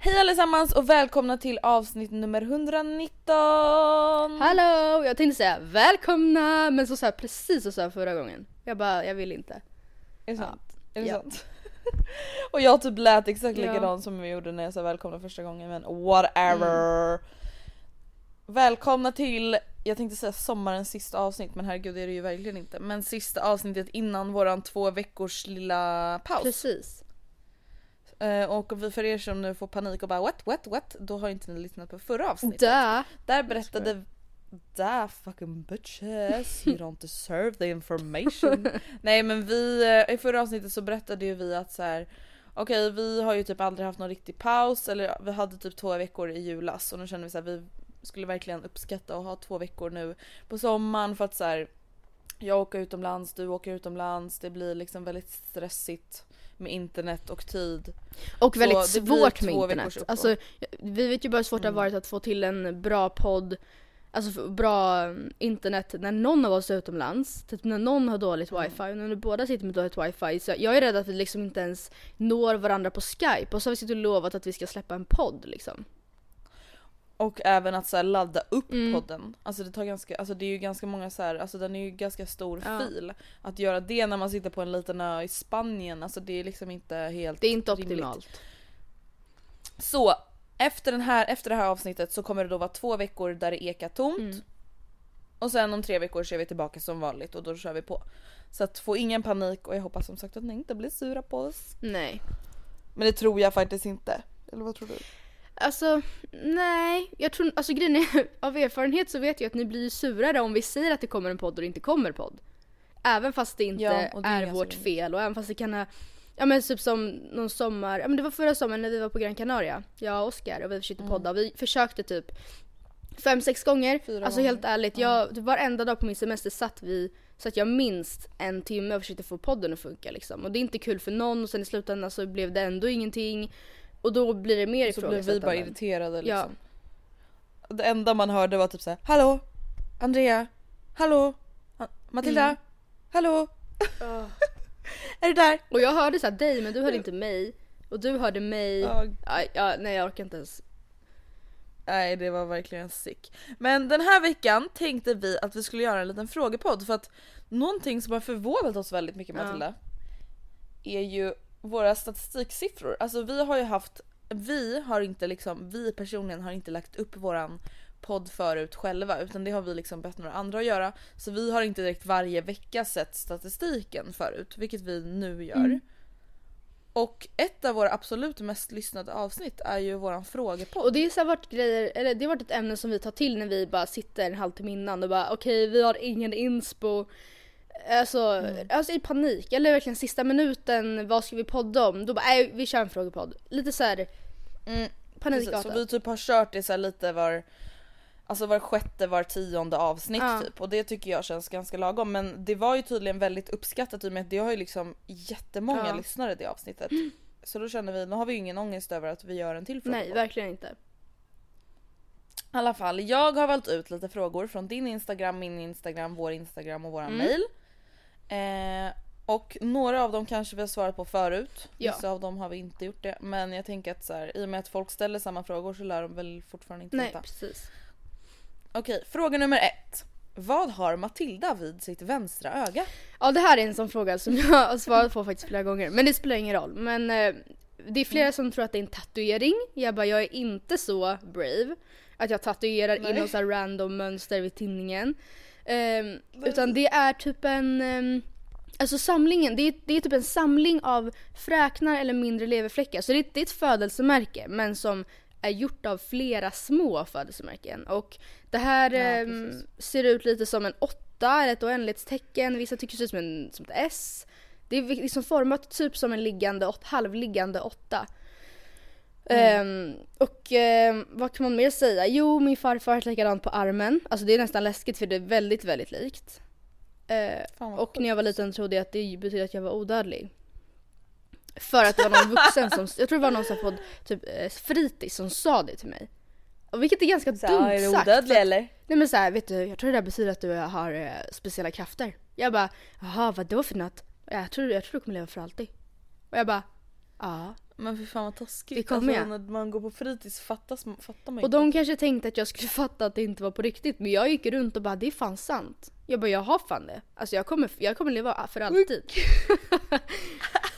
Hej allesammans och välkomna till avsnitt nummer 119! Hallå! Jag tänkte säga välkomna men så sa jag precis så sa jag förra gången. Jag bara, jag vill inte. Är det sant? Är det Ja. sant? och jag typ lät exakt Ja. likadant som jag gjorde när jag sa välkomna första gången men whatever. Välkomna till, jag tänkte säga sommarens sista avsnitt men herregud det är det ju verkligen inte. Men sista avsnittet innan våran två veckors lilla paus. Precis. Eh, och vi för er som nu får panik och bara what, what, what? Då har inte ni lyssnat på förra avsnittet. Dö! Där berättade Da fucking bitches, you don't deserve the information. Nej men vi, eh, i förra avsnittet så berättade ju vi att så här. Okej vi har ju typ aldrig haft någon riktig paus eller vi hade typ två veckor i julas och nu känner vi så här, vi skulle verkligen uppskatta att ha två veckor nu på sommaren för att så här. Jag åker utomlands, du åker utomlands, det blir liksom väldigt stressigt med internet och tid. Och Så väldigt blir svårt med internet. Alltså, vi vet ju bara hur svårt det har varit att få till en bra podd, alltså bra mm, internet när någon av oss är utomlands. Typ när någon har dåligt wifi och när båda sitter med dåligt wifi. Så jag är rädd att vi liksom inte ens når varandra på skype och så har vi suttit och lovat att vi ska släppa en podd liksom. Och även att så här ladda upp Mm. podden. Alltså det tar ganska, alltså det är ju ganska många så här, alltså den är ju ganska stor Ja. fil. Att göra det när man sitter på en liten ö i Spanien, alltså det är liksom inte helt Det är inte rimligt. optimalt. Så efter, den här, efter det här avsnittet så kommer det då vara två veckor där det ekar tomt. Mm. Och sen om tre veckor så är vi tillbaka som vanligt och då kör vi på. Så att få ingen panik och jag hoppas som sagt att ni inte blir sura på oss. Nej. Men det tror jag faktiskt inte. Eller vad tror du? Alltså, nej. Jag tror, alltså grejen är, av erfarenhet så vet jag att ni blir surare om vi säger att det kommer en podd och det inte kommer podd. Även fast det inte Ja, det är är, vårt fel och även fast det kan ha, ja men typ som någon sommar, ja men det var förra sommaren när vi var på Gran Canaria, jag och Oskar och vi försökte podda och vi försökte typ fem, sex gånger. Mm. Fyra alltså gånger. helt ärligt, jag, typ varenda dag på min semester satt vi så att jag minst en timme och försökte få podden att funka liksom. Och det är inte kul för någon och sen i slutändan så blev det ändå ingenting. Och då blir det mer Så blev vi bara irriterade Ja. liksom. Det enda man hörde var typ såhär Hallå? Andrea? Hallå? Matilda? Mm. Hallå? är du där? Och jag hörde såhär dig men du hörde inte mig. Och du hörde mig. Ja. Ja, ja, nej jag orkar inte ens. Nej det var verkligen sick. Men den här veckan tänkte vi att vi skulle göra en liten frågepodd för att någonting som har förvånat oss väldigt mycket Ja. Matilda är ju våra statistiksiffror. Alltså vi har ju haft, vi har inte liksom, vi personligen har inte lagt upp våran podd förut själva utan det har vi liksom bett några andra att göra. Så vi har inte direkt varje vecka sett statistiken förut, vilket vi nu gör. Mm. Och ett av våra absolut mest lyssnade avsnitt är ju våran frågepodd. Och det är så här varit grejer, eller det har varit ett ämne som vi tar till när vi bara sitter en halvtimme innan och bara okej vi har ingen inspo. Alltså, Mm. alltså i panik, eller verkligen sista minuten, vad ska vi podda om? Då bara nej vi kör en frågepodd. Lite såhär Mm, Precis, panikartat. så vi typ har kört det så lite var Alltså var sjätte, var tionde avsnitt Ja. typ och det tycker jag känns ganska lagom men det var ju tydligen väldigt uppskattat i och med att det har ju liksom jättemånga Ja. lyssnare det avsnittet. Så då känner vi, nu har vi ju ingen ångest över att vi gör en till fråga. Nej verkligen inte. I alla fall, jag har valt ut lite frågor från din instagram, min instagram, vår instagram och våran Mm. mail. Eh, Och några av dem kanske vi har svarat på förut. Ja. Vissa av dem har vi inte gjort det. Men jag tänker att så här, i och med att folk ställer samma frågor så lär de väl fortfarande inte Nej veta. precis. Okej, fråga nummer ett. Vad har Matilda vid sitt vänstra öga? Ja det här är en sån fråga som jag har svarat på faktiskt flera gånger. Men det spelar ingen roll. Men eh, det är flera Mm. som tror att det är en tatuering. Jag bara, jag är inte så brave. Att jag tatuerar in Nej. något så här random mönster vid tinningen. Ehm, utan det är typ en... ehm, Alltså samlingen, det är, det är typ en samling av fräknar eller mindre leverfläckar. Så det är, det är ett födelsemärke men som är gjort av flera små födelsemärken. Och det här Ja, precis. ser ut lite som en åtta eller ett oändlighetstecken. Vissa tycker det ser ut som, en, som ett S. Det är liksom format typ som en liggande, åt- halvliggande åtta. Ehm, och ehm, vad kan man mer säga? Jo, min farfar har likadant på armen. Alltså det är nästan läskigt för det är väldigt, väldigt likt. Vad och när jag var liten trodde jag att det betyder att jag var odödlig. För att det var någon vuxen som, jag tror det var någon som på typ eh, fritids som sa det till mig. Och vilket är ganska Så, dumt är du sagt. odödlig eller? Nej men såhär, vet du, jag tror det där betyder att du har eh, speciella krafter. Jag bara, jaha vad då för något? Jag tror, jag tror du kommer leva för alltid. Och jag bara, ja. Men för fan vad taskigt. Vi kommer alltså, när man går på fritids fattas, fattar man ju Och de kanske tänkte att jag skulle fatta att det inte var på riktigt. Men jag gick runt och bara, det är fan sant. Jag bara, jag har fan det. Alltså jag kommer, jag kommer leva för alltid.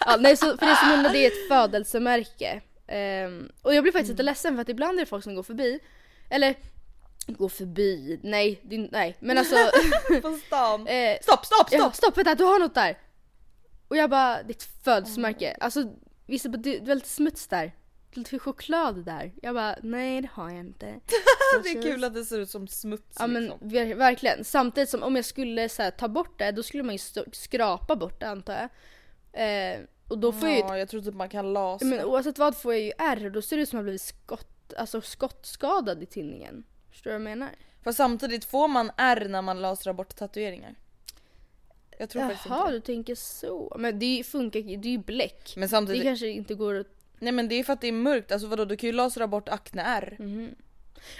ja, nej, så för det som undrar, det är ett födelsemärke. Ehm, och jag blir faktiskt lite ledsen för att ibland är det folk som går förbi. Eller, går förbi, nej, det, nej. Men alltså. På stan. eh, Stopp, stopp, Ja, stopp! stopp vänta, du har något där! Och jag bara, ditt födelsemärke. Alltså vissa bara, du, du har lite smuts där. Lite choklad där. Jag bara, nej det har jag inte. det är kul att det ser ut som smuts Ja men liksom. ver- verkligen. Samtidigt som om jag skulle så här, ta bort det, då skulle man ju st- skrapa bort det antar jag. Eh, och då får jag ju, Ja, jag tror typ man kan lasra. men oavsett vad får jag ju ärr och då ser det ut som att jag blivit skott, alltså skottskadad i tinningen. Förstår du vad jag menar? För samtidigt får man R när man lasrar bort tatueringar. Jag tror faktiskt Jaha, inte det. du tänker så. Men det funkar det är ju bläck. Men Det samtidigt, kanske inte går att nej men det är för att det är mörkt, alltså vadå du kan ju lasra bort akne-R.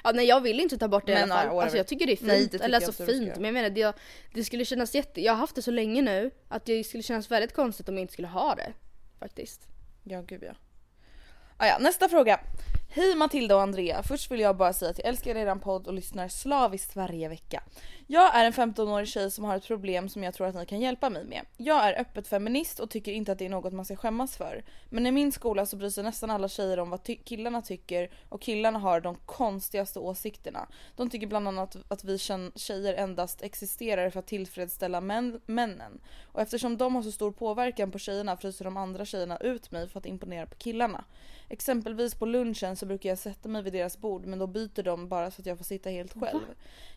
Ja, nej jag vill inte ta bort det i Men, alla fall. whatever. Alltså jag tycker det är fint. Nej, det Eller alltså fint. Men jag menar det, det skulle kännas jätte... Jag har haft det så länge nu att det skulle kännas väldigt konstigt om jag inte skulle ha det. Faktiskt. Ja gud ja. Ah, ja. Nästa fråga. Hej Matilda och Andrea. Först vill jag bara säga att jag älskar eran podd och lyssnar slaviskt varje vecka. Jag är en 15-årig tjej som har ett problem som jag tror att ni kan hjälpa mig med. Jag är öppet feminist och tycker inte att det är något man ska skämmas för. Men i min skola så bryr sig nästan alla tjejer om vad ty- killarna tycker och killarna har de konstigaste åsikterna. De tycker bland annat att vi tjejer endast existerar för att tillfredsställa män- männen. Och eftersom de har så stor påverkan på tjejerna fryser de andra tjejerna ut mig för att imponera på killarna. Exempelvis på lunchen så brukar jag sätta mig vid deras bord men då byter de bara så att jag får sitta helt själv.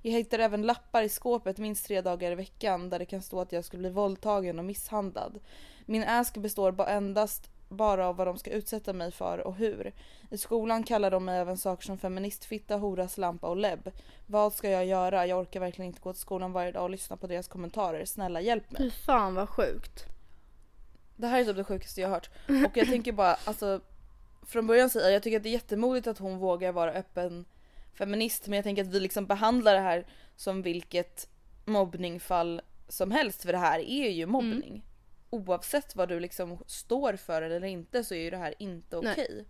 Jag hittar även lappar i skåpet minst tre dagar i veckan där det kan stå att jag skulle bli våldtagen och misshandlad. Min ask består endast bara av vad de ska utsätta mig för och hur. I skolan kallar de mig även saker som feministfitta, hora, slampa och lebb. Vad ska jag göra? Jag orkar verkligen inte gå till skolan varje dag och lyssna på deras kommentarer. Snälla hjälp mig. Fy fan vad sjukt. Det här är typ det sjukaste jag har hört. Och jag tänker bara, alltså från början säger jag, tycker att det är jättemodigt att hon vågar vara öppen feminist men jag tänker att vi liksom behandlar det här som vilket mobbningfall som helst för det här är ju mobbning. Oavsett vad du liksom står för eller inte så är ju det här inte okej.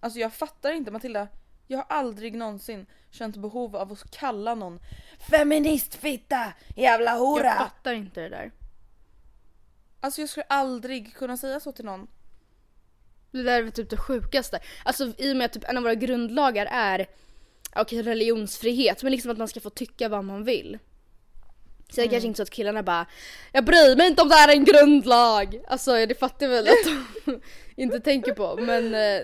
Alltså jag fattar inte Matilda, jag har aldrig någonsin känt behov av att kalla någon feministfitta, jävla hora. Jag fattar inte det där. Alltså jag skulle aldrig kunna säga så till någon. Det där är väl typ det sjukaste. Alltså i och med att typ en av våra grundlagar är okej religionsfrihet men liksom att man ska få tycka vad man vill. Så det är kanske inte så att killarna bara Jag bryr mig inte om det här är en grundlag! Alltså det fattar väl att de inte tänker på men eh,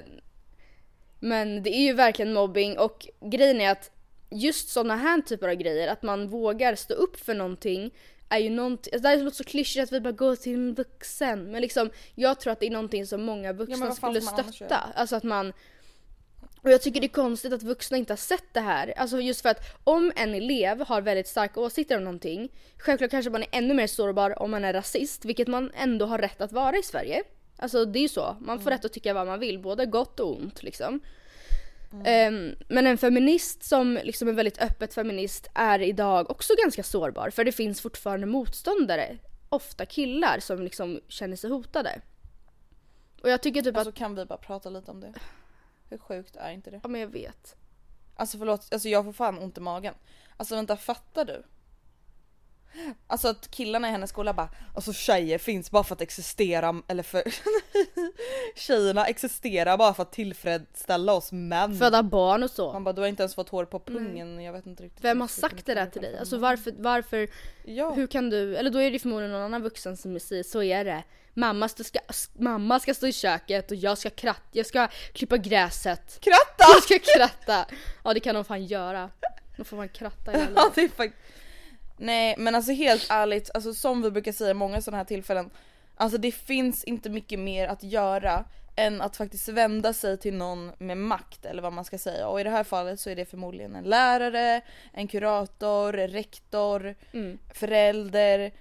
Men det är ju verkligen mobbing och grejen är att just sådana här typer av grejer, att man vågar stå upp för någonting är ju någonting, alltså det här låter så klyschigt att vi bara går till en vuxen men liksom jag tror att det är någonting som många vuxna fan skulle stötta. Alltså att man och jag tycker det är konstigt att vuxna inte har sett det här. Alltså just för att om en elev har väldigt starka åsikter om någonting, självklart kanske man är ännu mer sårbar om man är rasist, vilket man ändå har rätt att vara i Sverige. Alltså det är ju så, man får rätt att tycka vad man vill, både gott och ont liksom. Ehm, men en feminist som liksom är väldigt öppet feminist är idag också ganska sårbar för det finns fortfarande motståndare ofta killar som liksom känner sig hotade. Och jag tycker typ Alltså att, kan vi bara prata lite om det? Hur sjukt är inte det? ja men jag vet. Alltså förlåt, alltså jag får fan ont i magen. Alltså vänta, fattar du? Alltså att killarna i hennes skola bara, alltså tjejer finns bara för att existera, eller för tjejerna existerar bara för att tillfredsställa oss män. Föda barn och så. Man bara, du har inte ens fått hår på pungen, jag vet inte riktigt. Vem har sagt det där till dig? Alltså dem. varför, varför, Ja. hur kan du, eller då är det förmodligen någon annan vuxen som säger så är det. Mamma ska, mamma ska stå i köket och jag ska kratta, jag ska klippa gräset. Kratta! Jag ska kratta! Ja det kan de fan göra. Då får man kratta i Ja, det är fakt- Nej men alltså helt ärligt, alltså som vi brukar säga i många sådana här tillfällen. Alltså det finns inte mycket mer att göra än att faktiskt vända sig till någon med makt eller vad man ska säga. Och i det här fallet så är det förmodligen en lärare, en kurator, rektor, Mm. förälder.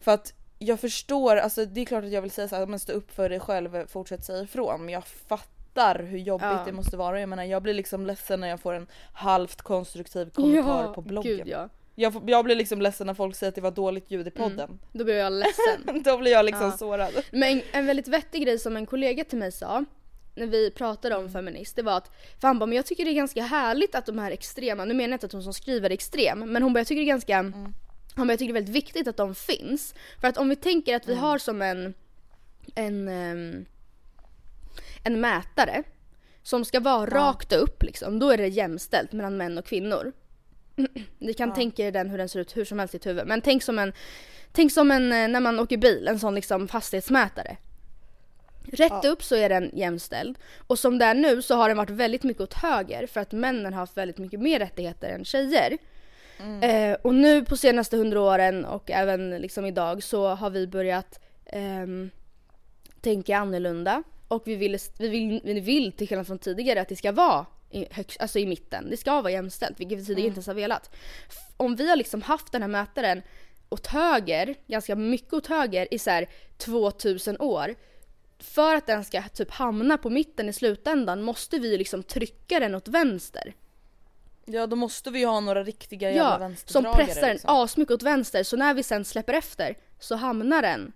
För att jag förstår, alltså det är klart att jag vill säga så här, men stå upp för dig själv, fortsätt säga ifrån. Men jag fattar hur jobbigt Ja. det måste vara. Jag menar jag blir liksom ledsen när jag får en halvt konstruktiv kommentar på bloggen. Gud, ja. Jag, jag blir liksom ledsen när folk säger att det var dåligt ljud i podden. Då blir jag ledsen. Då blir jag liksom Mm. Ja. sårad. Men en, väldigt vettig grej som en kollega till mig sa när vi pratade om feminist, det var att för han bara, men jag tycker det är ganska härligt att de här extrema, nu menar jag inte att hon som skriver är extrem, men hon bara, jag tycker det är ganska, han bara, jag tycker det är väldigt viktigt att de finns. För att om vi tänker att vi har som en, en, en mätare som ska vara rakt upp liksom, då är det jämställt mellan män och kvinnor. Ni kan tänka er den hur den ser ut hur som helst i ditt huvud. Men tänk som en, tänk som en eh, när man åker bil, en sån liksom hastighetsmätare. Rätt upp så är den jämställd. Och som det är nu så har den varit väldigt mycket åt höger för att männen har haft väldigt mycket mer rättigheter än tjejer. Eh, och nu på senaste hundra åren och även liksom idag så har vi börjat ehm, tänka annorlunda. Och vi vill, vi, vill, vi vill till skillnad från tidigare att det ska vara i, högst, alltså i mitten. Det ska vara jämställt vilket vi tidigare inte ens har velat. Om vi har liksom haft den här mätaren åt höger, ganska mycket åt höger i så här 2000 år. För att den ska typ hamna på mitten i slutändan måste vi liksom trycka den åt vänster. Ja då måste vi ju ha några riktiga jävla Ja, som vänsterdragare. pressar den liksom. asmycket åt vänster så när vi sen släpper efter så hamnar den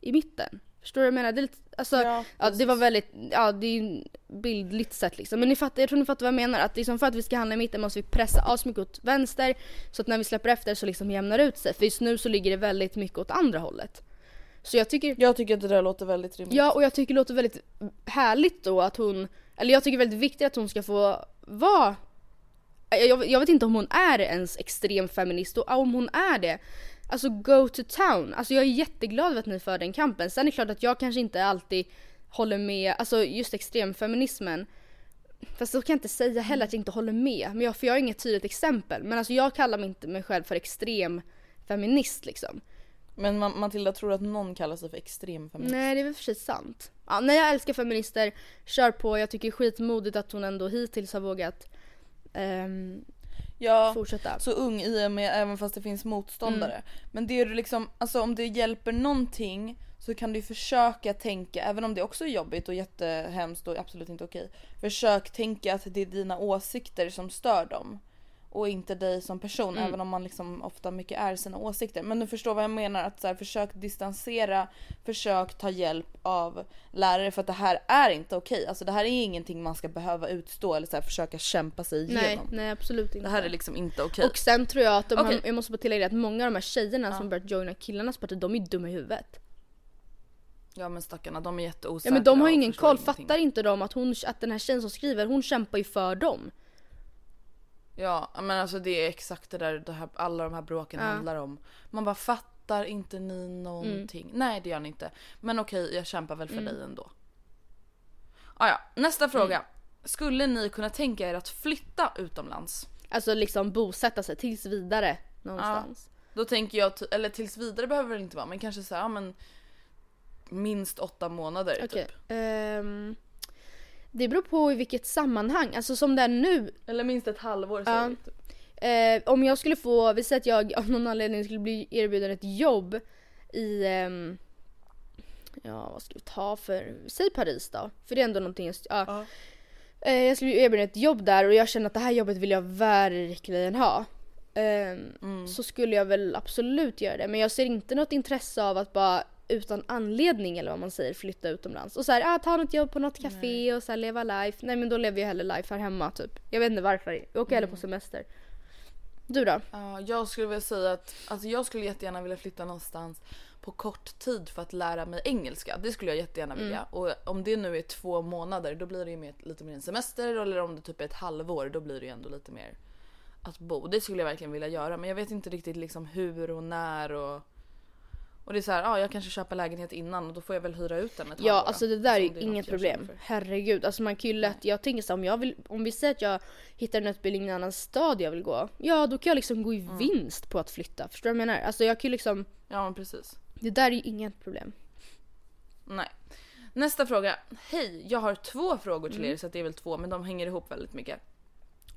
i mitten. Förstår du vad jag menar? Det, är lite, alltså, Ja, ja, det var väldigt, ja det är ju bildligt sett liksom. Men ni fattar, jag tror ni fattar vad jag menar. Att liksom för att vi ska hamna i mitten måste vi pressa asmycket åt vänster så att när vi släpper efter så liksom jämnar ut sig. För just nu så ligger det väldigt mycket åt andra hållet. Så jag tycker Jag tycker att det där låter väldigt rimligt. Ja och jag tycker det låter väldigt härligt då att hon, eller jag tycker väldigt viktigt att hon ska få vara jag, jag vet inte om hon är ens extrem feminist och om hon är det, alltså go to town. Alltså jag är jätteglad över att ni för den kampen. Sen är det klart att jag kanske inte alltid håller med, alltså just extremfeminismen. Fast så kan jag inte säga heller att jag inte håller med, men jag, för jag har inget tydligt exempel. Men alltså jag kallar mig inte mig själv för extrem feminist liksom. Men Ma- Matilda tror att någon kallar sig för extrem feminist. Nej det är väl för sig sant. Ja, nej jag älskar feminister, kör på. Jag tycker det är skitmodigt att hon ändå hittills har vågat ehm, Ja, fortsätta. så ung i och med även fast det finns motståndare. Mm. Men det är liksom, alltså om det hjälper någonting så kan du försöka tänka, även om det också är jobbigt och jättehemskt och absolut inte okej. Försök tänka att det är dina åsikter som stör dem. Och inte dig som person, Mm. även om man liksom ofta mycket är sina åsikter. Men du förstår vad jag menar, att så här, försök distansera, försök ta hjälp av lärare för att det här är inte okej. Alltså det här är ingenting man ska behöva utstå eller så här, försöka kämpa sig igenom. Nej, nej absolut inte. Det här är liksom inte okej. Och sen tror jag att de här, jag måste bara tillägga att många av de här tjejerna som börjat joina killarnas parti, de är dumma i huvudet. Ja men stackarna, de är jätteosäkra Ja men de har ju ingen koll, ingenting. fattar inte de att, hon, att den här tjejen som skriver, hon kämpar ju för dem. Ja men alltså det är exakt det där det här, alla de här bråken Ja. handlar om. Man bara fattar inte ni någonting? Mm. Nej det gör ni inte. Men okej jag kämpar väl för dig ändå. Ah, ja, nästa fråga. Mm. Skulle ni kunna tänka er att flytta utomlands? Alltså liksom bosätta sig tills vidare någonstans. Då tänker jag, eller tills vidare behöver det inte vara men kanske så här, ja, men minst åtta månader Okej. typ. ehm, det beror på i vilket sammanhang. Alltså som det är nu, Eller minst ett halvår Ja. säger vi typ. Eh, om jag skulle få, vi säger att jag av någon anledning skulle bli erbjuden ett jobb i, ehm, ja vad ska vi ta för, säg Paris då. För det är ändå någonting, jag- ja. Ja. Eh, jag skulle bli erbjuden ett jobb där och jag känner att det här jobbet vill jag verkligen ha. ehm, Mm. så skulle jag väl absolut göra det. Men jag ser inte något intresse av att bara utan anledning eller vad man säger flytta utomlands. Och så här, ah, ta något jobb på något café och så här, leva life. Nej men då lever jag hellre life här hemma typ. Jag vet inte varför. Jag åker hellre på semester. Du då? Ja, jag skulle vilja säga att alltså jag skulle jättegärna vilja flytta någonstans på kort tid för att lära mig engelska. Det skulle jag jättegärna vilja. Och om det nu är två månader då blir det ju mer, lite mer en semester eller om det typ är ett halvår då blir det ju ändå lite mer att bo. Det skulle jag verkligen vilja göra men jag vet inte riktigt liksom hur och när och och det är så här, ja jag kanske köper lägenhet innan och då får jag väl hyra ut den ett Ja halvår. alltså det där är Alltså, om ju är inget problem. Herregud, alltså man kan ju lätt, jag tänker så här, om jag vill, om vi säger att jag hittar en utbildning i en annan stad jag vill gå. Ja då kan jag liksom gå i Mm. vinst på att flytta. Förstår du vad jag menar? Alltså jag kan ju liksom, Ja men precis. det där är ju inget problem. Nej. Nästa fråga. Hej, jag har två frågor till er så att det är väl två men de hänger ihop väldigt mycket.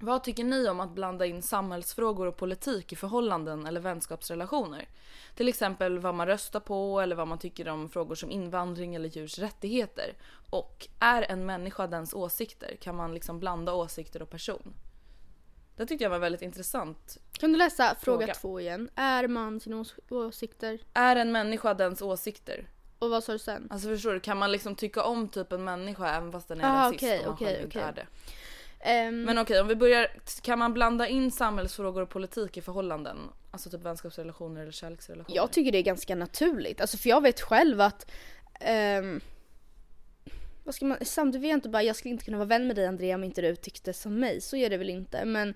Vad tycker ni om att blanda in samhällsfrågor och politik i förhållanden eller vänskapsrelationer? Till exempel vad man röstar på eller vad man tycker om frågor som invandring eller djurs rättigheter. Och är en människa dens åsikter? Kan man liksom blanda åsikter och person? Det tyckte jag var väldigt intressant. Kan du läsa fråga, Fråga. två igen? Är man sina ås- åsikter? Är en människa dens åsikter? Och vad sa du sen? Alltså förstår du, kan man liksom tycka om typ en människa även fast den är Ah, rasist okej, om man okej, själv inte är det? Ehm, Men okej, om vi börjar. Kan man blanda in samhällsfrågor och politik i förhållanden? Alltså typ vänskapsrelationer eller kärleksrelationer? Jag tycker det är ganska naturligt. Alltså för jag vet själv att ehm, vad ska man, samtidigt vill jag inte bara, jag skulle inte kunna vara vän med dig Andrea om inte du tyckte som mig. Så är det väl inte. Men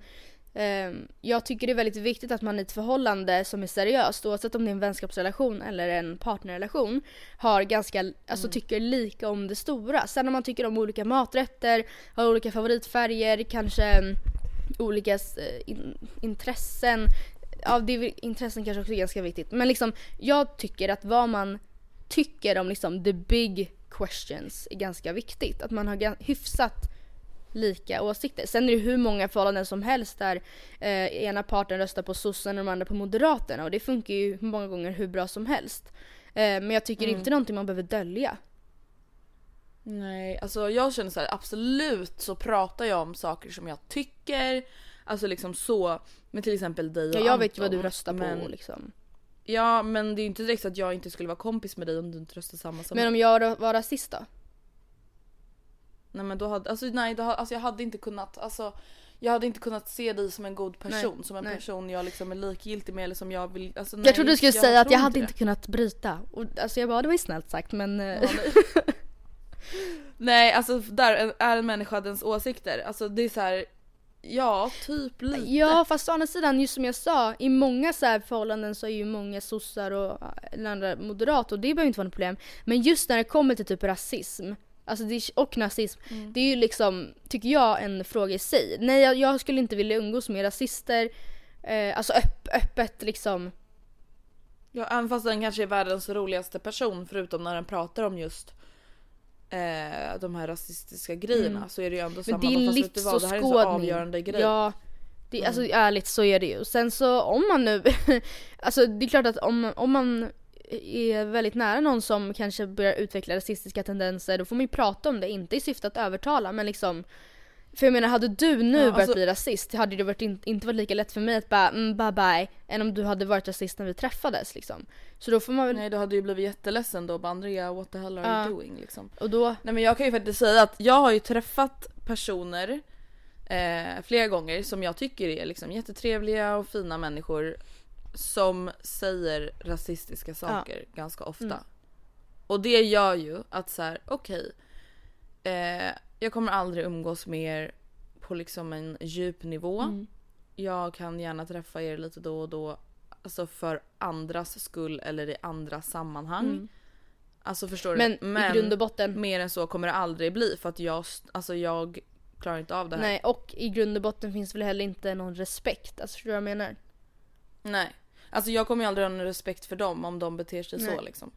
jag tycker det är väldigt viktigt att man i ett förhållande som är seriöst, oavsett om det är en vänskapsrelation eller en partnerrelation, har ganska, alltså tycker lika om det stora. Sen om man tycker om olika maträtter, har olika favoritfärger, kanske mm, olika eh, in, intressen. Ja, det intressen kanske också är ganska viktigt. Men liksom, jag tycker att vad man tycker om liksom the big questions är ganska viktigt. Att man har hyfsat lika åsikter. Sen är det hur många förhållanden som helst där eh, ena parten röstar på sossen och de andra på moderaterna och det funkar ju många gånger hur bra som helst. Eh, men jag tycker inte någonting man behöver dölja. Nej, alltså jag känner så här, absolut så pratar jag om saker som jag tycker. Alltså liksom så med till exempel dig och Ja, jag vet ju vad Anton, du röstar men, på liksom. Ja men det är ju inte direkt så att jag inte skulle vara kompis med dig om du inte röstar samma som Men mig. om jag var rasist då? Nej men då hade, alltså nej då, alltså jag hade inte kunnat, alltså jag hade inte kunnat se dig som en god person, Nej, som en nej. person jag liksom är likgiltig med eller som jag vill, alltså nej, jag trodde du skulle säga att jag hade det. inte kunnat bryta. Och, alltså jag bara, det var ju snällt sagt men... eh, Ja, nej. nej alltså där är- en människa dens åsikter, alltså det är så här. Ja, typ lite. Ja fast å andra sidan, just som jag sa, i många så här förhållanden så är ju många sossar och eller andra moderat och det behöver inte vara något problem. Men just när det kommer till typ rasism alltså det, och nazism, Mm. det är ju liksom, tycker jag, en fråga i sig. Nej jag, jag skulle inte vilja umgås med rasister, eh, alltså öpp, öppet liksom. Ja, även fast den kanske är världens roligaste person förutom när den pratar om just eh, de här rasistiska grejerna Mm. så är det ju ändå Men samma. det är fast vad, det här är en så livsåskådning. avgörande grej. Ja, det, alltså ärligt så är det ju. Sen så om man nu, alltså det är klart att om, om man är väldigt nära någon som kanske börjar utveckla rasistiska tendenser då får man ju prata om det, inte i syfte att övertala men liksom för jag menar hade du nu Ja, börjat alltså- bli rasist hade det varit in, inte varit lika lätt för mig att bara mm, bye bye än om du hade varit rasist när vi träffades liksom. Så då får man väl, Nej du hade ju blivit jätteledsen då bara Andrea what the hell are Ja. you doing liksom. och då, Nej men jag kan ju faktiskt säga att jag har ju träffat personer eh, flera gånger som jag tycker är liksom jättetrevliga och fina människor som säger rasistiska saker ganska ofta. Mm. Och det gör ju att så här, okej. eh, jag kommer aldrig umgås med er på liksom en djup nivå. Mm. Jag kan gärna träffa er lite då och då. Alltså för andras skull eller i andra sammanhang. Mm. Alltså förstår men, du? i grund och botten Mer än så kommer det aldrig bli för att jag, alltså jag klarar inte av det här. Nej, och i grund och botten finns väl heller inte någon respekt. Alltså förstår du vad jag menar? Nej. Alltså jag kommer ju aldrig ha någon respekt för dem om de beter sig så Nej. liksom.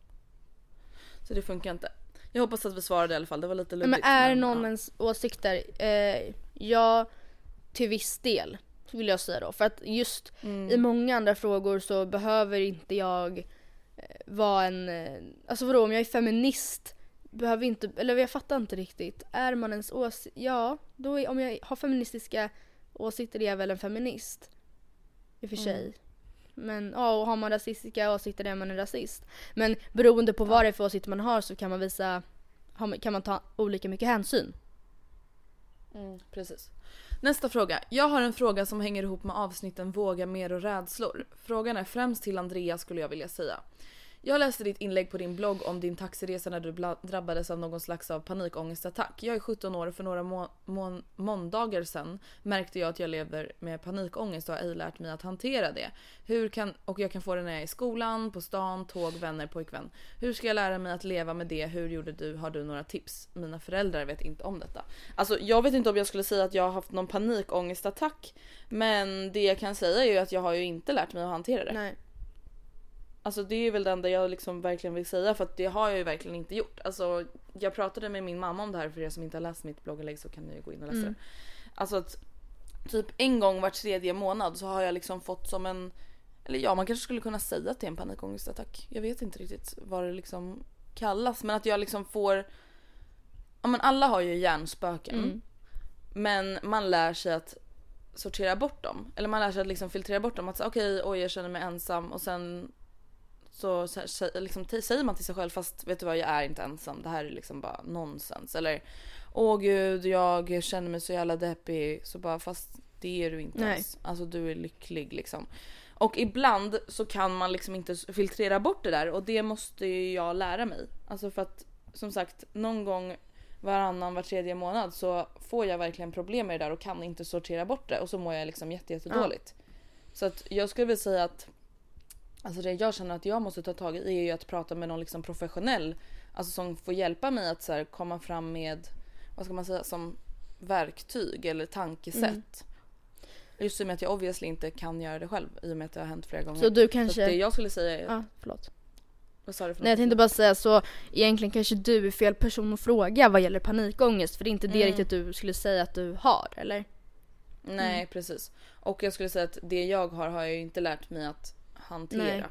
Så det funkar inte. Jag hoppas att vi svarade i alla fall, det var lite luddigt. men är men, någon ja. ens åsikter? Eh, ja, till viss del. Vill jag säga då. För att just Mm. i många andra frågor så behöver inte jag eh, vara en... Eh, alltså vadå, om jag är feminist behöver inte... Eller jag fattar inte riktigt. Är man ens åsikt... Ja, då är, om jag har feministiska åsikter är jag väl en feminist. i och för sig. Men ja, och har man rasistiska åsikter är man en rasist. Men beroende på vad det är för åsikter man har så kan man visa, kan man ta olika mycket hänsyn. Mm, precis. Nästa fråga. Jag har en fråga som hänger ihop med avsnitten Våga mer och rädslor. Frågan är främst till Andrea skulle jag vilja säga. Jag läste ditt inlägg på din blogg om din taxiresa när du drabbades av någon slags av panikångestattack. Jag är 17 år och för några må- må- måndagar sedan märkte jag att jag lever med panikångest och har ej lärt mig att hantera det. Hur kan, och jag kan få det när jag är i skolan, på stan, tåg, vänner, pojkvän. Hur ska jag lära mig att leva med det? Hur gjorde du? Har du några tips? Mina föräldrar vet inte om detta. Alltså jag vet inte om jag skulle säga att jag har haft någon panikångestattack. Men det jag kan säga är ju att jag har ju inte lärt mig att hantera det. Nej. Alltså det är väl det enda jag liksom verkligen vill säga för att det har jag ju verkligen inte gjort. Alltså jag pratade med min mamma om det här för er som inte har läst mitt blogginlägg så kan ni ju gå in och läsa Mm. det. Alltså att typ en gång var tredje månad så har jag liksom fått som en eller ja man kanske skulle kunna säga att det är en panikångestattack. Jag vet inte riktigt vad det liksom kallas men att jag liksom får Ja men alla har ju hjärnspöken. Mm. Men man lär sig att sortera bort dem. Eller man lär sig att liksom filtrera bort dem. Att säga, okej, oj jag känner mig ensam och sen så, så, så liksom, säger man till sig själv fast vet du vad jag är inte ensam. Det här är liksom bara nonsens. Eller åh gud jag känner mig så jävla deppig. Så bara fast det är du inte Nej. ens. Alltså du är lycklig liksom. Och ibland så kan man liksom inte filtrera bort det där och det måste ju jag lära mig. Alltså för att som sagt någon gång varannan, var tredje månad så får jag verkligen problem med det där och kan inte sortera bort det och så mår jag liksom jätte, jättedåligt. Så att jag skulle vilja säga att alltså det jag känner att jag måste ta tag i är ju att prata med någon liksom professionell alltså som får hjälpa mig att så komma fram med vad ska man säga som verktyg eller tankesätt. Mm. Just i och med att jag obviously inte kan göra det själv i och med att det har hänt flera gånger. Så du Så kanske... det jag skulle säga är... Ja, förlåt. Vad sa du för Nej jag något? tänkte bara säga så egentligen kanske du är fel person att fråga vad gäller panikångest för det är inte det Mm. riktigt du skulle säga att du har eller? Nej Mm. precis. Och jag skulle säga att det jag har har jag ju inte lärt mig att hantera. Nej.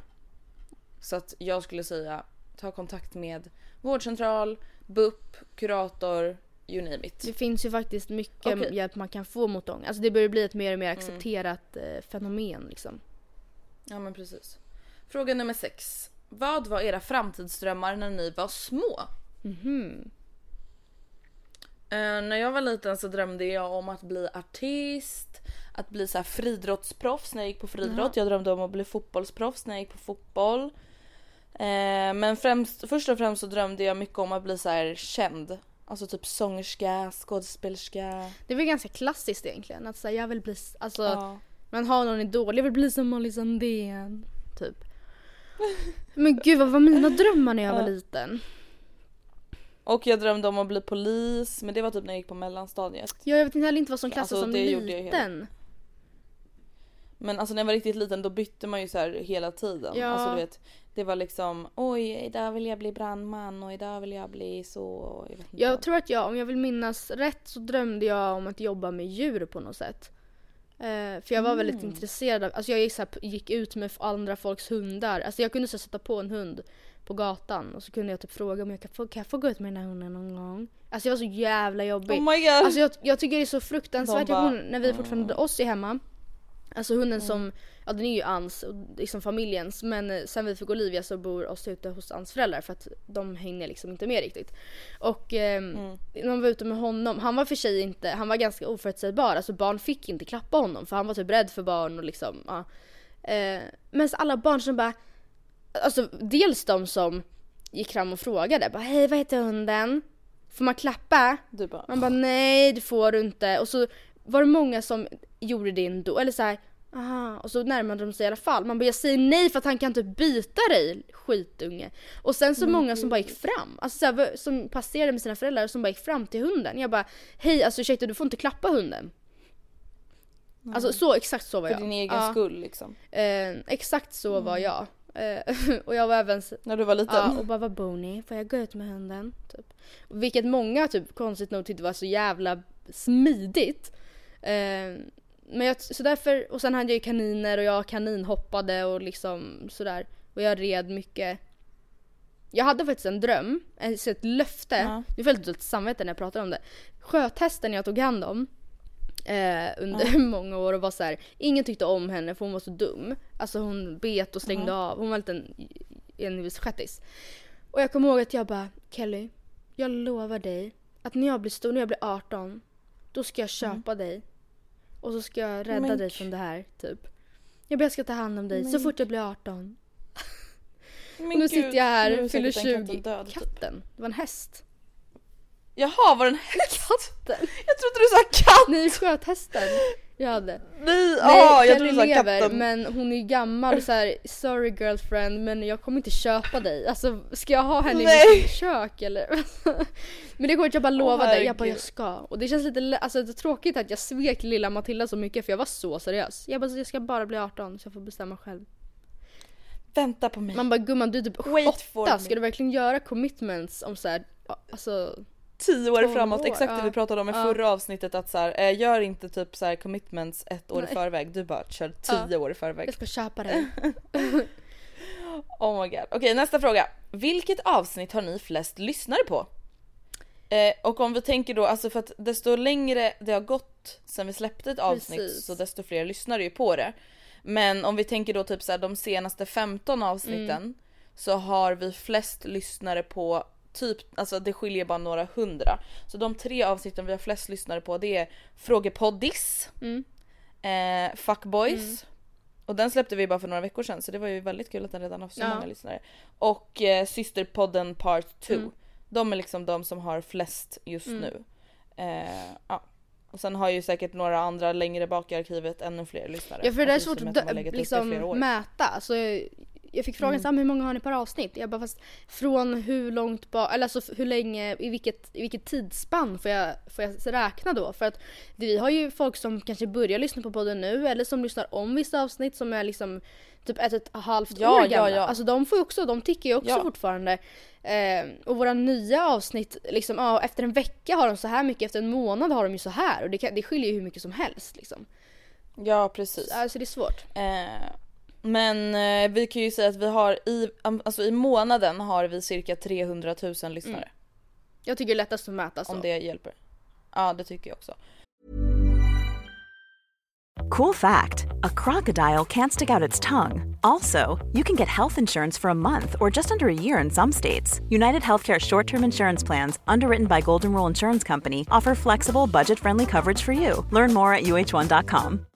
Så att jag skulle säga ta kontakt med vårdcentral, BUP, kurator, you name it. Det finns ju faktiskt mycket. Mm. hjälp man kan få mot ångest. Alltså det börjar bli ett mer och mer accepterat eh, fenomen liksom. Ja men precis. Fråga nummer sex. Vad var era framtidsdrömmar när ni var små? Mhm. Eh, när jag var liten så drömde jag om att bli artist, att bli så här friidrottsproffs när jag gick på friidrott. Jag drömde om att bli fotbollsproffs när jag gick på fotboll. Eh, men främst, först och främst så drömde jag mycket om att bli så här känd. Alltså typ sångerska, skådespelerska. Det är väl ganska klassiskt egentligen att säga jag vill bli, alltså Ja. man har någon idol, jag vill bli som Molly Sandén. Typ. Men gud vad var mina drömmar när jag var Ja. liten? Och jag drömde om att bli polis men det var typ när jag gick på mellanstadiet. Ja, jag vet inte heller inte vad som klassas Alltså, som liten. Men alltså när jag var riktigt liten då bytte man ju så här hela tiden. Ja. Alltså du vet, det var liksom oj idag vill jag bli brandman och idag vill jag bli så. Jag, Jag tror att jag, om jag vill minnas rätt så drömde jag om att jobba med djur på något sätt. Eh, för jag var väldigt Mm. intresserad av, alltså jag gick, så här, gick ut med andra folks hundar. Alltså jag kunde så här, sätta på en hund på gatan och så kunde jag typ fråga om jag kan få, kan jag få gå ut med den här hunden någon gång. Alltså jag var så jävla jobbig. Oh my god! Alltså jag, jag tycker det är så fruktansvärt. Jag bara, ihåg när vi fortfarande hade oss i hemma. Alltså hunden som, ja den är ju Ans, och liksom familjens. Men eh, sen vi fick Olivia så bor oss ute hos Ans föräldrar för att de hänger liksom inte med riktigt. Och ehm, när man var ute med honom, han var för sig inte, han var ganska oförutsägbar. Alltså barn fick inte klappa honom för han var typ rädd för barn och liksom, ja. Eh, men så alla barn som bara, alltså dels de som gick fram och frågade bara hej vad heter hunden? Får man klappa? bara, Man bara nej det får du inte. Och så var det många som gjorde det ändå. Eller så här, aha. Och så närmade de sig i alla fall. Man bara jag säger nej för att han kan inte byta dig skitunge. Och sen så många som bara gick fram. Alltså så här, som passerade med sina föräldrar som bara gick fram till hunden. Jag bara hej alltså ursäkta du får inte klappa hunden. Alltså så exakt så var för jag. din egen Ja. skull liksom. Eh, exakt så var jag. Eh, och jag var även När du var liten. Ja, och bara vad bor ni? Får jag gå ut med hunden? Typ. Vilket många typ konstigt nog tyckte var så jävla smidigt. Eh, men jag, så därför, och sen hade jag ju kaniner och jag kaninhoppade och liksom sådär. Och jag red mycket. Jag hade faktiskt en dröm, alltså ett löfte. Ja. Nu får jag lite dåligt samvete när jag pratar om det. Sjötesten jag tog hand om. Eh, under många år och var så här, ingen tyckte om henne för hon var så dum. Alltså hon bet och slängde av, hon var en liten envishskättis. Och jag kommer ihåg att jag bara, Kelly, jag lovar dig att när jag blir stor, när jag blir 18, då ska jag köpa dig. Och så ska jag rädda Men dig från det här, typ. Jag bara, jag ska ta hand om dig så fort jag blir 18. Men Och nu gud, sitter jag här, är fyller säkert den 20. katten död, typ. Katten, det var en häst. Jaha, var det en häst? Katten? Jag trodde du sa katt! Nej, sköt hästen. Jag hade. Nej, Nej, ah, jag Kelly sa lever katten. men hon är gammal så här. sorry girlfriend men jag kommer inte köpa dig. Alltså ska jag ha henne i Nej. mitt kök eller? men det går inte, jag bara lovar dig. Jag bara jag ska. Och det känns lite alltså, det är tråkigt att jag svek lilla Matilda så mycket för jag var så seriös. Jag bara jag ska bara bli 18 så jag får bestämma själv. Vänta på mig. Man bara gumman du är typ Wait åtta, me. ska du verkligen göra commitments om så här, alltså Tio år 12 framåt, år, exakt det ja. vi pratade om i förra avsnittet att så här, eh, gör inte typ så här commitments ett år i Nej. förväg, du bara kör tio år i förväg. jag ska köpa dig. Oh my god. Okej nästa fråga. Vilket avsnitt har ni flest lyssnare på? Eh, och om vi tänker då, alltså för att desto längre det har gått sen vi släppte ett avsnitt Precis. så desto fler lyssnar ju på det. Men om vi tänker då typ så här, de senaste 15 avsnitten Mm. så har vi flest lyssnare på typ, alltså det skiljer bara några hundra. Så de tre avsnitten vi har flest lyssnare på det är Frågepoddis, Mm. eh, Fuckboys och den släppte vi bara för några veckor sedan så det var ju väldigt kul att den redan har så Ja. många lyssnare. Och eh, Systerpodden Part 2. Mm. De är liksom de som har flest just Mm. nu. Eh, ja. Och sen har ju säkert några andra längre bak i arkivet ännu fler lyssnare. Ja för det är Alltså, svårt som att liksom mäta. Alltså, jag, fick frågan Mm. så här, "Men hur många har ni per avsnitt? Jag bara fast från hur långt bak, eller alltså hur länge, i vilket, i vilket tidsspann får jag, får jag räkna då? För att vi har ju folk som kanske börjar lyssna på podden nu eller som lyssnar om vissa avsnitt som är liksom typ ett, ett halvt Ja, år ja, gamla. ja. Alltså de får ju också, de tickar ju också Ja. fortfarande. Eh, och våra nya avsnitt, liksom, ja, efter en vecka har de så här mycket, efter en månad har de ju så här. Och det, kan, det skiljer ju hur mycket som helst liksom. Ja precis. Alltså det är svårt. Eh, men eh, vi kan ju säga att vi har i, alltså i månaden har vi cirka 300 000 lyssnare. Mm. Jag tycker det är lättast att mäta så. Om det hjälper. Ja det tycker jag också. Cool fact a crocodile can't stick out its tongue. Also, you can get health insurance for a month or just under a year in some states. United Healthcare short term insurance plans, underwritten by Golden Rule Insurance Company, offer flexible, budget friendly coverage for you. Learn more at uh1.com.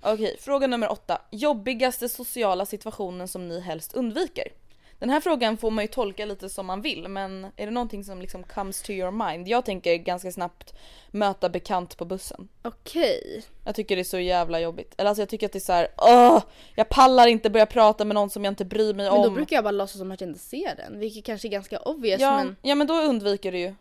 Okej, fråga nummer åtta. Jobbigaste sociala situationen som ni helst undviker? Den här frågan får man ju tolka lite som man vill men är det någonting som liksom comes to your mind? Jag tänker ganska snabbt möta bekant på bussen. Okej. Jag tycker det är så jävla jobbigt. Eller alltså jag tycker att det är så här, åh, jag pallar inte börja prata med någon som jag inte bryr mig Men då om. brukar jag bara låtsas som att jag inte ser den. Vilket kanske är ganska obvious ja, men... ja men då undviker du ju.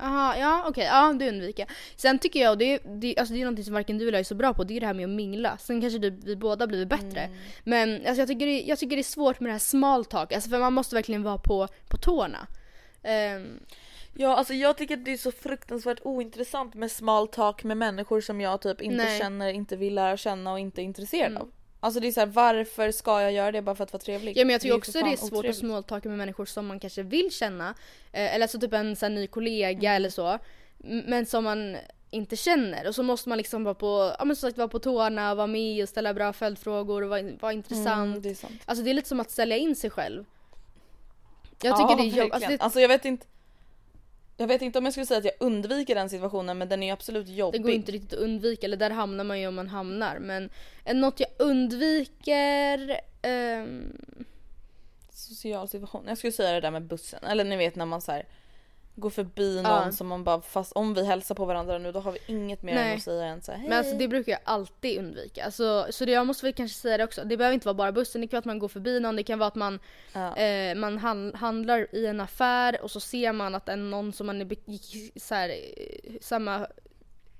Aha, ja okej, ja det undviker jag. Sen tycker jag, och det, det, alltså det är någonting som varken du eller jag är så bra på, det är det här med att mingla. Sen kanske du, vi båda blir bättre. Mm. Men alltså jag, tycker det, jag tycker det är svårt med det här small talk, alltså för man måste verkligen vara på, på tårna. Ehm, Ja alltså jag tycker att det är så fruktansvärt ointressant med small talk med människor som jag typ inte Nej. känner, inte vill lära känna och inte är intresserad Mm. av. Alltså det är så här, varför ska jag göra det bara för att vara trevlig? Ja men jag tycker är också det är svårt att otrevligt. småtalka med människor som man kanske vill känna. Eh, eller alltså typ en här ny kollega Mm. eller så. Men som man inte känner och så måste man liksom vara på, ja men som sagt vara på tårna och vara med och ställa bra följdfrågor och vara, vara intressant. Mm, det är sant. Alltså det är lite som att sälja in sig själv. Jag Ja, tycker det är jobbigt. Alltså, det, Alltså jag vet inte jag vet inte om jag skulle säga att jag undviker den situationen men den är absolut det jobbig. går inte riktigt att undvika, eller där hamnar man ju om man hamnar. Men eh, något jag undviker... ehm, Social situation. Jag skulle säga det där med bussen. Eller ni vet när man så här går förbi någon Ja. som man bara fast om vi hälsar på varandra nu då har vi inget mer Nej. än att säga än så här, hej. Men alltså det brukar jag alltid undvika. Alltså, så det, jag måste väl kanske säga det också. Det behöver inte vara bara bussen, det kan vara att man går förbi någon, det kan vara att man, Ja. eh, man han, handlar i en affär och så ser man att en någon som man gick så här, eh, samma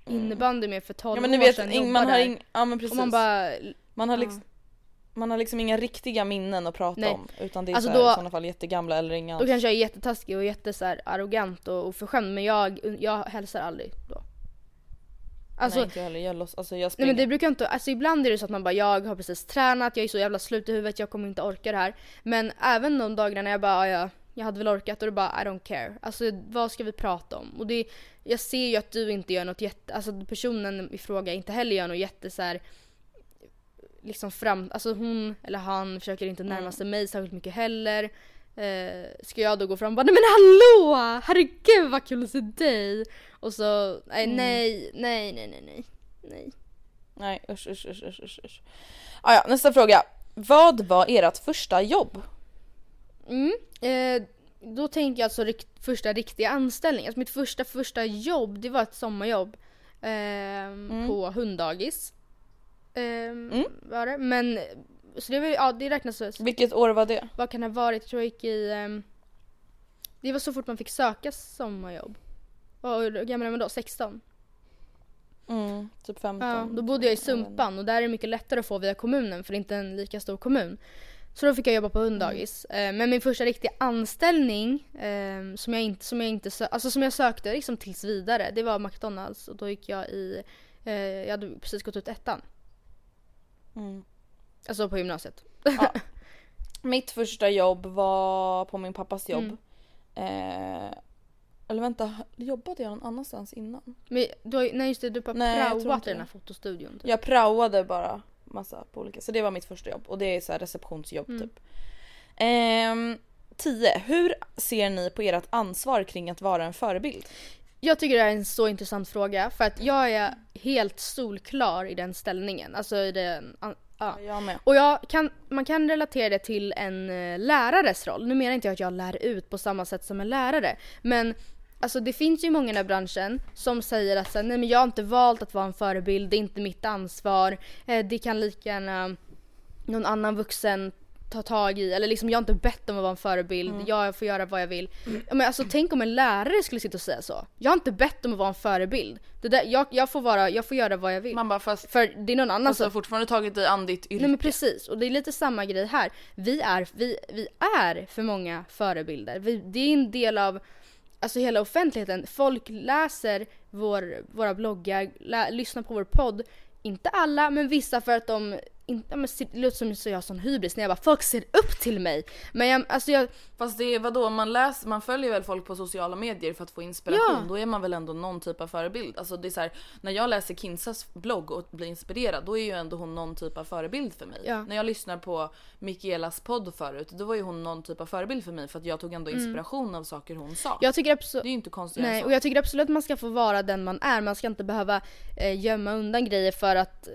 innebandy med för 12 ja men ni år vet, sedan ing, jobbar man har där. ing, ja men precis. Och man bara, man, har ja. liksom, man har liksom inga riktiga minnen att prata Nej. om utan det är Alltså så här, då- i sådana fall jättegamla eller inga då kanske jag är jättetaskig och jätte så arrogant och oförskämd men jag, jag hälsar aldrig då. Alltså, Nej inte jag heller, jag, loss, alltså jag Nej springer. men det brukar inte, alltså ibland är det så att man bara jag har precis tränat, jag är så jävla slut i huvudet, jag kommer inte orka det här. Men även de dagarna när jag bara ja, jag hade väl orkat och då bara I don't care. Alltså vad ska vi prata om? Och det, jag ser ju att du inte gör något jätte, alltså personen i fråga inte heller gör något jätte så här, liksom fram, alltså hon eller han försöker inte närma Mm. sig mig särskilt mycket heller. Eh, ska jag då gå fram och bara nej men hallå! Herregud vad kul att se dig! Och så, nej Mm. nej, nej, nej, nej, nej. nej. Nej usch usch usch usch usch. usch. Ah, ja, nästa fråga. Vad var ert första jobb? Mm. Eh, då tänker jag alltså rikt, första riktiga anställning. Alltså mitt första första jobb det var ett sommarjobb. ehm, På hunddagis. Ehm, Var det. Men så det var ja det räknas så. Vilket år var det? Vad kan det ha varit? Jag tror jag gick i... ehm, det var så fort man fick söka sommarjobb. Och hur gammal är man då? 16? Mm, typ 15. Ja, då bodde jag i Sumpan och där är det mycket lättare att få via kommunen för det är inte en lika stor kommun. Så då fick jag jobba på hunddagis. Eh, Men min första riktiga anställning eh, som jag inte, som jag inte sö- alltså som jag sökte liksom tills vidare det var McDonalds och då gick jag i, eh, jag hade precis gått ut ettan. Mm. Alltså på gymnasiet. Ja. Mitt första jobb var på min pappas jobb. Mm. Eh, eller vänta, jobbade jag någon annanstans innan? Men du har, nej just det, du har Nej, praoat i den här fotostudion. Typ. Jag praoade bara massa på olika, så det var mitt första jobb och det är så receptionsjobb Mm. typ. Ehm, 10. Hur ser ni på ert ansvar kring att vara en förebild? Jag tycker det är en så intressant fråga för att jag är helt solklar i den ställningen. Alltså i den, ja. Jag med. Och jag kan, man kan relatera det till en eh, lärares roll. Nu menar inte jag att jag lär ut på samma sätt som en lärare. Men alltså det finns ju många i den här branschen som säger att nej men jag har inte valt att vara en förebild, det är inte mitt ansvar. Eh, det kan lika gärna någon annan vuxen ta tag i. Eller liksom jag har inte bett om att vara en förebild, jag får göra vad jag vill. Ja, Men alltså tänk om en lärare skulle sitta och säga så. Jag har inte bett om att vara en förebild. Det där, jag, jag, får vara, jag får göra vad jag vill. Man bara fast, För det är någon annan som har fortfarande tagit dig an ditt yrke. Nej men precis, och det är lite samma grej här. Vi är, vi, vi är för många förebilder. Vi, det är en del av alltså hela offentligheten. Folk läser vår, våra bloggar, lä, lyssnar på vår podd. Inte alla, men vissa för att de inte, men det låter som så jag har sån hybris när jag bara folk ser upp till mig. Men jag, alltså jag, Fast det är vadå, man läser, man följer väl folk på sociala medier för att få inspiration. Ja. Då är man väl ändå någon typ av förebild. Alltså det är så här, när jag läser Kinsas blogg och blir inspirerad då är ju ändå hon någon typ av förebild för mig. Ja. När jag lyssnar på Mikaelas podd förut då var ju hon någon typ av förebild för mig för att jag tog ändå inspiration av saker hon sa. Mm. jag tycker absolut Det är ju inte konstigt Nej, och jag tycker absolut att man ska få vara den man är. Man ska inte behöva eh, gömma undan grejer för att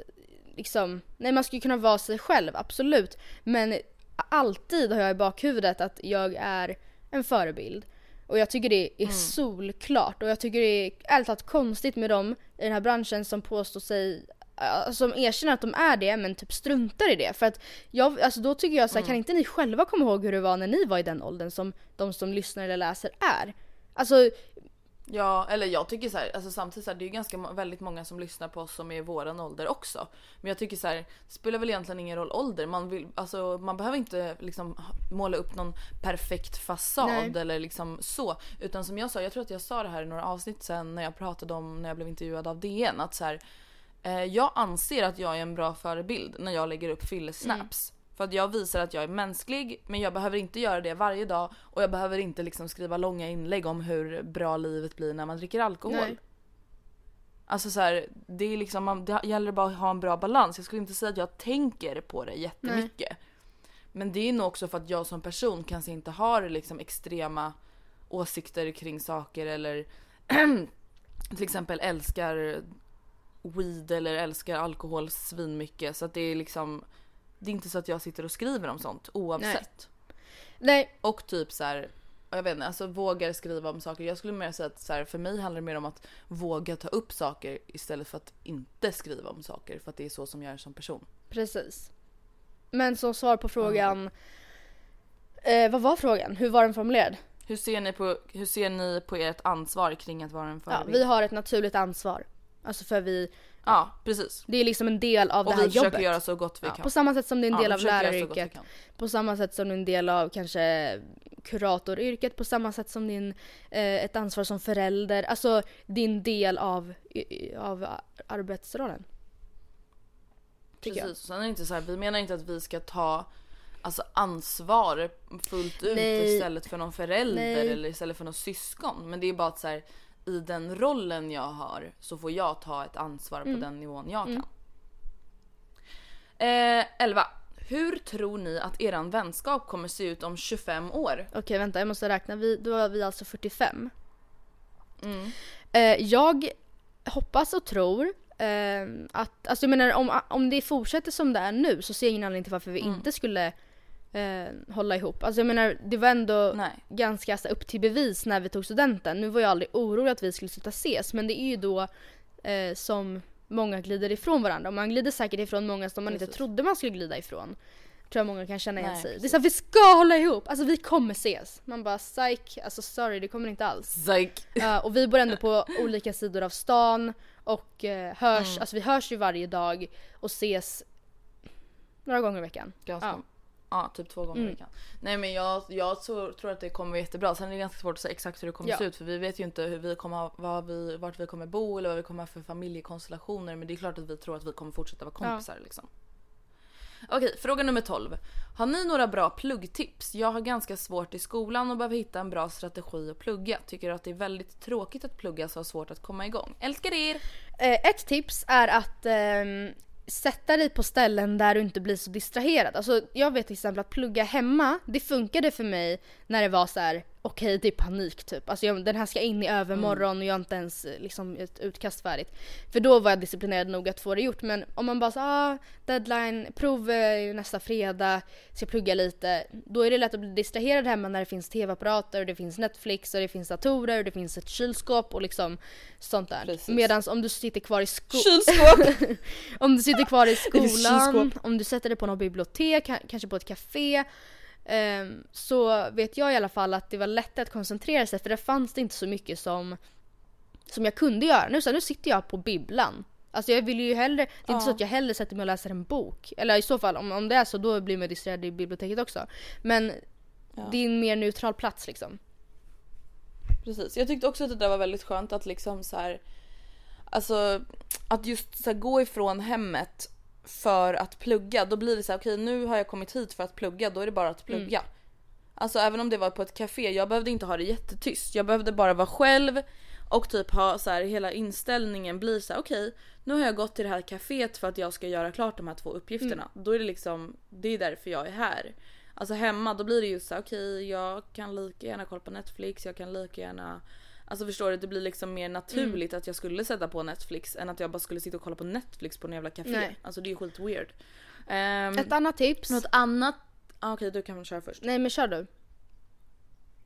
liksom, nej man ska ju kunna vara sig själv, absolut. Men alltid har jag i bakhuvudet att jag är en förebild. Och jag tycker det är solklart och jag tycker det är ärligt talat konstigt med dem i den här branschen som påstår sig äh, som erkänner att de är det men typ struntar i det. För att jag, alltså då tycker jag så här, kan inte ni själva komma ihåg hur det var när ni var i den åldern som de som lyssnar eller läser är? Alltså Ja, eller jag tycker så här, alltså samtidigt så här, det är ju ganska väldigt många som lyssnar på oss som är i våran ålder också. Men jag tycker så här, det spelar väl egentligen ingen roll ålder. Man, vill, alltså, man behöver inte liksom måla upp någon perfekt fasad Nej. eller liksom så. Utan som jag sa, jag tror att jag sa det här i några avsnitt sen när jag pratade om när jag blev intervjuad av DN att så här, eh, jag anser att jag är en bra förebild när jag lägger upp fyllesnaps. För att jag visar att jag är mänsklig men jag behöver inte göra det varje dag och jag behöver inte liksom skriva långa inlägg om hur bra livet blir när man dricker alkohol. Nej. Alltså så här, det är liksom, man, det gäller bara att ha en bra balans. Jag skulle inte säga att jag tänker på det jättemycket. Men det är nog också för att jag som person kanske inte har liksom extrema åsikter kring saker eller till exempel älskar weed eller älskar alkohol svinmycket. Så att det är liksom, det är inte så att jag sitter och skriver om sånt oavsett. Nej, Och typ så här, jag vet inte, alltså vågar skriva om saker. Jag skulle mer säga att så här, för mig handlar det mer om att våga ta upp saker istället för att inte skriva om saker. För att det är så som jag är som person. precis. Men som svar på frågan. Eh, vad var frågan? Hur var den formulerad? Hur ser ni på, hur ser ni på ert ansvar kring att vara en Ja, förebild? vi har ett naturligt ansvar. Alltså för vi, Ja, precis. det är liksom en del av Och det här vi försöker jobbet. göra så gott vi Ja, kan. på samma sätt som det är en Ja, del vi av läraryrket. På samma sätt som det är en del av kanske kuratoryrket. På samma sätt som din, eh, ett ansvar som förälder. Alltså din del av, i- av arbetsrollen. Tycker jag. Precis, sen är det inte så här, vi menar inte att vi ska ta alltså, ansvar fullt ut Nej. istället för någon förälder Nej. eller istället för någon syskon. Men det är bara att så här, i den rollen jag har så får jag ta ett ansvar Mm. på den nivån jag kan. Eh, 11. Hur tror ni att eran vänskap kommer se ut om 25 år? Okej vänta jag måste räkna. Vi, då var vi alltså 45. Mm. Eh, jag hoppas och tror eh, att, alltså jag menar om, om det fortsätter som det är nu så ser jag ingen anledning till varför vi Mm. inte skulle eh, hålla ihop. Alltså jag menar det var ändå Nej. ganska så, upp till bevis när vi tog studenten. Nu var jag aldrig orolig att vi skulle sluta ses men det är ju då eh, som många glider ifrån varandra. Och man glider säkert ifrån många som man inte Precis. trodde man skulle glida ifrån. Tror jag många kan känna igen sig. Det är precis. så att vi ska hålla ihop, alltså vi kommer ses. Man bara psyk, alltså sorry det kommer inte alls. Psych. Ja, och vi bor ändå på olika sidor av stan och eh, hörs, Mm. alltså vi hörs ju varje dag och ses några gånger i veckan. Ganska, Ja. Ja. typ två gånger i Mm. veckan. Nej men jag, jag tror, tror att det kommer vara jättebra. Sen är det ganska svårt att säga exakt hur det kommer Ja. se ut för vi vet ju inte hur vi kommer, vad vi, vart vi kommer bo eller vad vi kommer ha för familjekonstellationer. Men det är klart att vi tror att vi kommer fortsätta vara kompisar liksom. Okej, fråga nummer 12. Har ni några bra pluggtips? Jag har ganska svårt i skolan och behöver hitta en bra strategi att plugga. Tycker att det är väldigt tråkigt att plugga så har svårt att komma igång. Älskar er! Eh, ett tips är att ehm, sätta dig på ställen där du inte blir så distraherad. Alltså jag vet till exempel att plugga hemma, det funkade för mig när det var så här: okej det är panik typ. Alltså jag, den här ska in i övermorgon och jag har inte ens eh, liksom ett utkast färdigt. För då var jag disciplinerad nog att få det gjort. Men om man bara så ah, deadline, prov eh, nästa fredag, ska plugga lite. Då är det lätt att bli distraherad hemma när det finns tv-apparater, och det finns Netflix och det finns datorer och det finns ett kylskåp och liksom sånt där. Medan om du sitter kvar i skolan Kylskåp! om du sitter kvar i skolan, om du sätter dig på något bibliotek, ka- kanske på ett café. Ehm, så vet jag i alla fall att det var lätt att koncentrera sig för det fanns det inte så mycket som, som jag kunde göra. Nu, så här, nu sitter jag på bibblan. Alltså jag vill ju hellre, det är inte så att jag hellre sätter mig och läser en bok. Eller i så fall om, om det är så då blir man distraherad i biblioteket också. Men det är en mer neutral plats liksom. Precis. Jag tyckte också att det där var väldigt skönt att liksom så här, Alltså att just så här, gå ifrån hemmet för att plugga. Då blir det så här, okej nu har jag kommit hit för att plugga. Då är det bara att plugga. Alltså även om det var på ett café. Jag behövde inte ha det jättetyst. Jag behövde bara vara själv. Och typ ha så här, hela inställningen blir så här: okej nu har jag gått till det här caféet för att jag ska göra klart de här två uppgifterna. Då är det liksom, det är därför jag är här. Alltså hemma då blir det ju så här, okej jag kan lika gärna kolla på Netflix, jag kan lika gärna Alltså förstår du, det blir liksom mer naturligt att jag skulle sätta på Netflix än att jag bara skulle sitta och kolla på Netflix på en jävla café. Nej. Alltså det är ju skit weird. Um, Ett annat tips. något annat, ah, okej du kan väl köra först. Nej men kör du.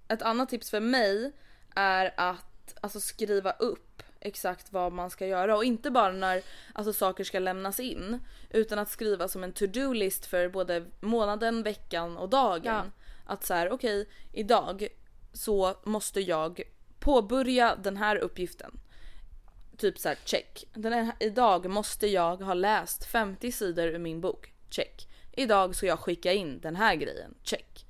Ett annat tips för mig är att alltså, skriva upp exakt vad man ska göra och inte bara när alltså, saker ska lämnas in utan att skriva som en to-do-list för både månaden, veckan och dagen. Ja. Att så här, okej idag så måste jag påbörja den här uppgiften. Typ så här, check. Den här, idag måste jag ha läst 50 sidor ur min bok. Check. Idag ska jag skicka in den här grejen. Check.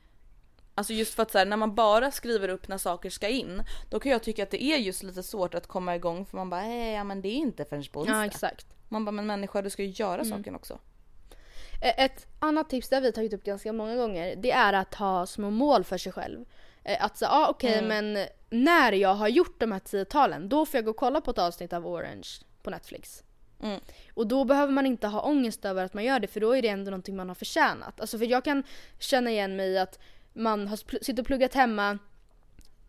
Alltså just för att så här, när man bara skriver upp när saker ska in, då kan jag tycka att det är just lite svårt att komma igång för man bara hey, ja men det är inte förrän på onsdag. Ja exakt. Man bara men människa du ska ju göra saken också. Eh, Ett annat tips, det har vi tagit upp ganska många gånger, det är att ha små mål för sig själv. Eh, Att säga, ah, okej men när jag har gjort de här tiotalen, då får jag gå och kolla på ett avsnitt av Orange på Netflix. Mm. Och då behöver man inte ha ångest över att man gör det för då är det ändå någonting man har förtjänat. Alltså för jag kan känna igen mig i att man har sitter och pluggat hemma,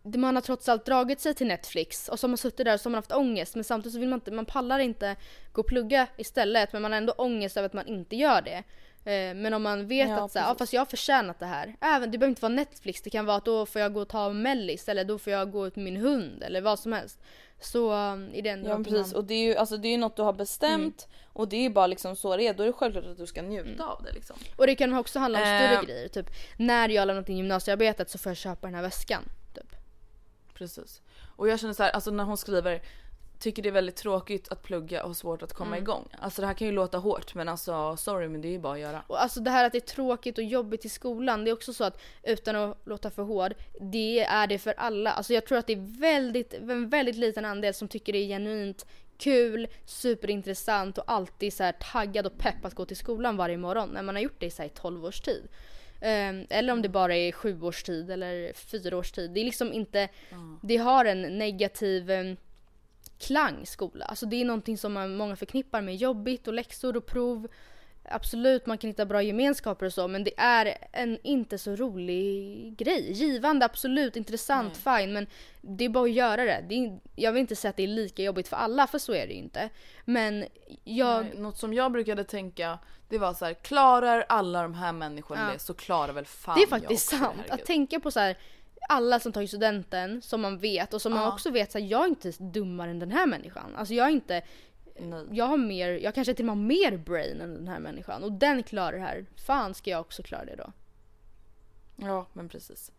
man har trots allt dragit sig till Netflix och så har man suttit där och så har man haft ångest men samtidigt så vill man inte, man pallar inte gå och plugga istället men man har ändå ångest över att man inte gör det. Eh, Men om man vet Ja, att så här, ja, fast jag har förtjänat det här. Även, det behöver inte vara Netflix, det kan vara att då får jag gå och ta mellis eller då får jag gå ut med min hund eller vad som helst. Så um, det ändå Ja precis man- och det är ju alltså, det är något du har bestämt och det är ju bara liksom så det är. Då är det självklart att du ska njuta av det liksom. Och det kan också handla om större Eh. grejer. Typ när jag lämnat in gymnasiearbetet så får jag köpa den här väskan. Typ. Precis. Och jag känner så här, alltså när hon skriver tycker det är väldigt tråkigt att plugga och har svårt att komma Mm. igång. Alltså det här kan ju låta hårt men alltså sorry men det är ju bara att göra. Och alltså det här att det är tråkigt och jobbigt i skolan, det är också så att utan att låta för hård, det är det för alla. Alltså jag tror att det är väldigt, en väldigt liten andel som tycker det är genuint kul, superintressant och alltid så här taggad och pepp att gå till skolan varje morgon när man har gjort det i så här 12 års tid. Ehm, eller om det bara är sju års tid eller fyra års tid. Det är liksom inte, det har en negativ em, klang skola. Alltså det är någonting som man, många förknippar med jobbigt och läxor och prov. Absolut, man kan hitta bra gemenskaper och så men det är en inte så rolig grej. Givande, absolut, intressant, fine men det är bara att göra det. det är, jag vill inte säga att det är lika jobbigt för alla för så är det ju inte. Men jag... Nej, Något som jag brukade tänka det var så här: klarar alla de här människorna Ja. det så klarar väl fan Det är jag faktiskt också, sant. herregud. Att tänka på så här alla som tagit studenten som man vet och som man också vet att jag är inte dummare än den här människan. Alltså jag är inte Nej. jag har mer, jag kanske till och med har mer brain än den här människan och den klarar det här. Fan ska jag också klara det då? Ja men precis.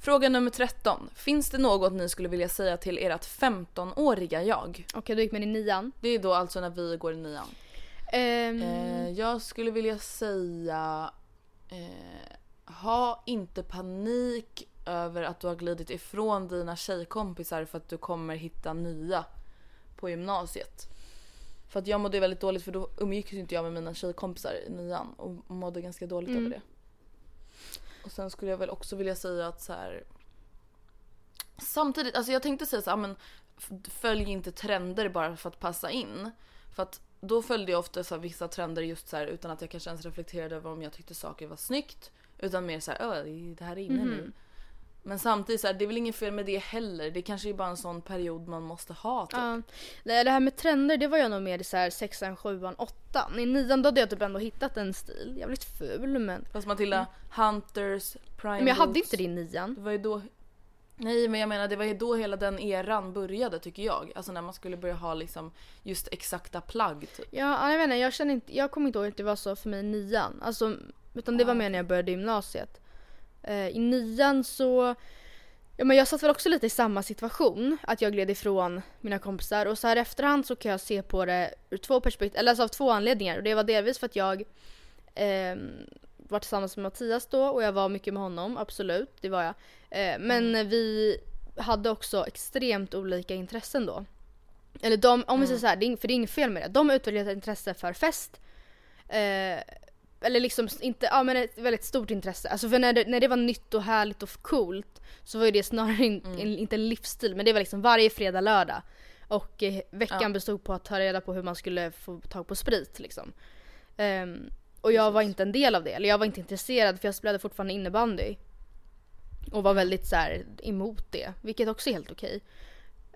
Fråga nummer 13. Finns det något ni skulle vilja säga till ert 15-åriga jag? Okej, då gick man i nian. Det är då alltså när vi går i nian. Ehm, Eh, jag skulle vilja säga eh, ha inte panik över att du har glidit ifrån dina tjejkompisar för att du kommer hitta nya på gymnasiet. För att jag mådde väldigt dåligt för då umgicks inte jag med mina tjejkompisar i nian och mådde ganska dåligt Mm. över det. Och sen skulle jag väl också vilja säga att så här. Samtidigt, alltså jag tänkte säga så här, men f- följ inte trender bara för att passa in. För att då följde jag ofta så här, vissa trender just så här utan att jag kanske ens reflekterade över om jag tyckte saker var snyggt. Utan mer så här, "Åh, det här är inne nu. Men samtidigt så här, det är väl inget fel med det heller. Det kanske är bara en sån period man måste ha typ. ja. Nej, det här med trender det var jag nog mer i så här sexan, sjuan, åttan. I nian då hade jag typ ändå hittat en stil. Jävligt ful men. Fast Matilda, Hunters, Prime Men jag hade inte det i nian. Det var ju då... Nej men jag menar det var ju då hela den eran började tycker jag. Alltså när man skulle börja ha liksom just exakta plagg typ. Ja, jag vet inte, jag känner inte, jag kommer inte ihåg att det var så för mig i nian. Alltså, utan det var mer när jag började gymnasiet. Eh, I nian så, ja men jag satt väl också lite i samma situation. Att jag gled ifrån mina kompisar och så här efterhand så kan jag se på det ur två perspektiv, eller alltså av två anledningar. Och det var delvis för att jag ehm, var tillsammans med Mattias då och jag var mycket med honom, absolut, det var jag. Eh, men vi hade också extremt olika intressen då. Eller de, om vi säger så här, för det är inget fel med det. De utvecklade ett intresse för fest. Eh, eller liksom inte, ja men ett väldigt stort intresse. Alltså för när det, när det var nytt och härligt och coolt så var ju det snarare in, en, inte en livsstil men det var liksom varje fredag, lördag. Och eh, veckan Ja. bestod på att ta reda på hur man skulle få tag på sprit liksom. Ehm, och jag var inte en del av det, eller jag var inte intresserad för jag spelade fortfarande innebandy. Och var väldigt så här emot det, vilket också är helt okej.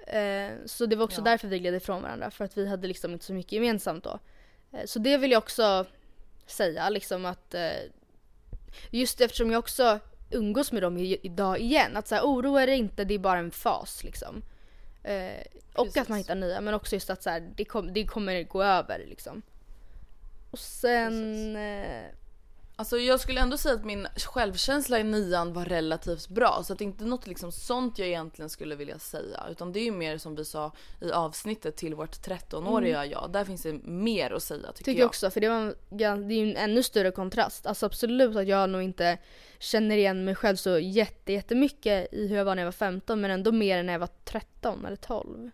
Eh, så det var också Ja. därför vi gled ifrån varandra, för att vi hade liksom inte så mycket gemensamt då. Eh, så det vill jag också säga liksom att eh, just eftersom jag också umgås med dem idag igen, att så här, oroa dig inte, det är bara en fas liksom. Eh, och Precis. att man hittar nya, men också just att så här, det, kom, det kommer gå över liksom. Och sen... Eh, Alltså jag skulle ändå säga att min självkänsla i nian var relativt bra så att det är inte något liksom sånt jag egentligen skulle vilja säga utan det är ju mer som vi sa i avsnittet till vårt 13-åriga jag. Där finns det mer att säga tycker, Tycker jag också för det, var, det är ju en ännu större kontrast. Alltså absolut att jag nog inte känner igen mig själv så jätte, jättemycket i hur jag var när jag var 15 men ändå mer än när jag var 13 eller 12.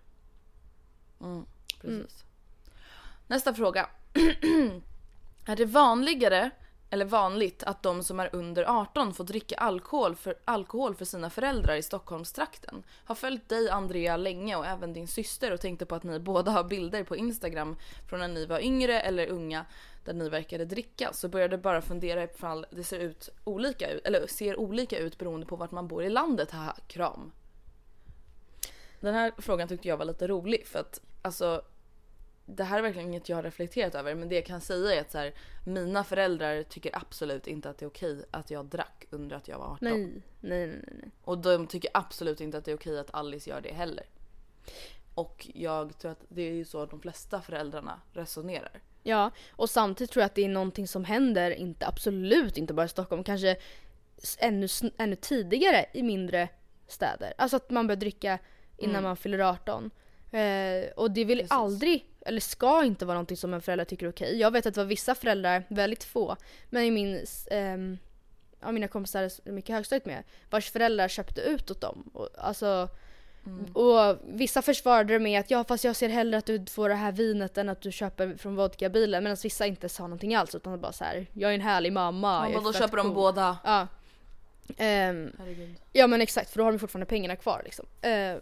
Mm, precis. Nästa fråga. är det vanligare eller vanligt att de som är under 18 får dricka alkohol för, alkohol för sina föräldrar i Stockholmstrakten. Har följt dig Andrea länge och även din syster och tänkte på att ni båda har bilder på Instagram från när ni var yngre eller unga där ni verkade dricka så började bara fundera ifall det ser ut olika ut eller ser olika ut beroende på vart man bor i landet. Haha, kram. Den här frågan tyckte jag var lite rolig för att alltså det här är verkligen inget jag har reflekterat över men det jag kan säga är att så här, mina föräldrar tycker absolut inte att det är okej att jag drack under att jag var 18. Nej, nej, nej, nej. Och de tycker absolut inte att det är okej att Alice gör det heller. Och jag tror att det är ju så de flesta föräldrarna resonerar. Ja, och samtidigt tror jag att det är någonting som händer, inte absolut inte bara i Stockholm, kanske ännu, ännu tidigare i mindre städer. Alltså att man börjar dricka innan man fyller 18. Eh, och det vill Precis. aldrig, eller ska inte vara någonting som en förälder tycker är okej. Jag vet att det var vissa föräldrar, väldigt få, men i min, ehm, ja, mina kompisar i högstadiet med, vars föräldrar köpte ut åt dem. Och, alltså, och vissa försvarade det med att ja fast jag ser hellre att du får det här vinet än att du köper från vodkabilen medan vissa inte sa någonting alls utan bara så här: jag är en härlig mamma. Bara, är då köper de cool." båda. Ja. Herregud. ja men exakt för då har de fortfarande pengarna kvar liksom. Ehm,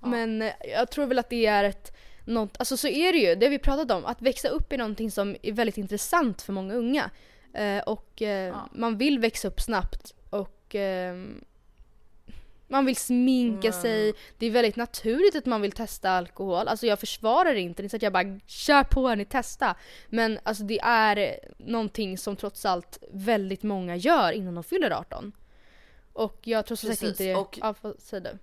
Men eh, jag tror väl att det är ett något, alltså så är det ju, det vi pratat om, att växa upp är någonting som är väldigt intressant för många unga. Eh, och eh, Ja. man vill växa upp snabbt och ehm, man vill sminka Mm. sig. Det är väldigt naturligt att man vill testa alkohol. Alltså jag försvarar det inte, det är så att jag bara kör på ni testa. Men alltså det är någonting som trots allt väldigt många gör innan de fyller 18. Och jag tror sagt Precis, inte det... och- Ja, säger du?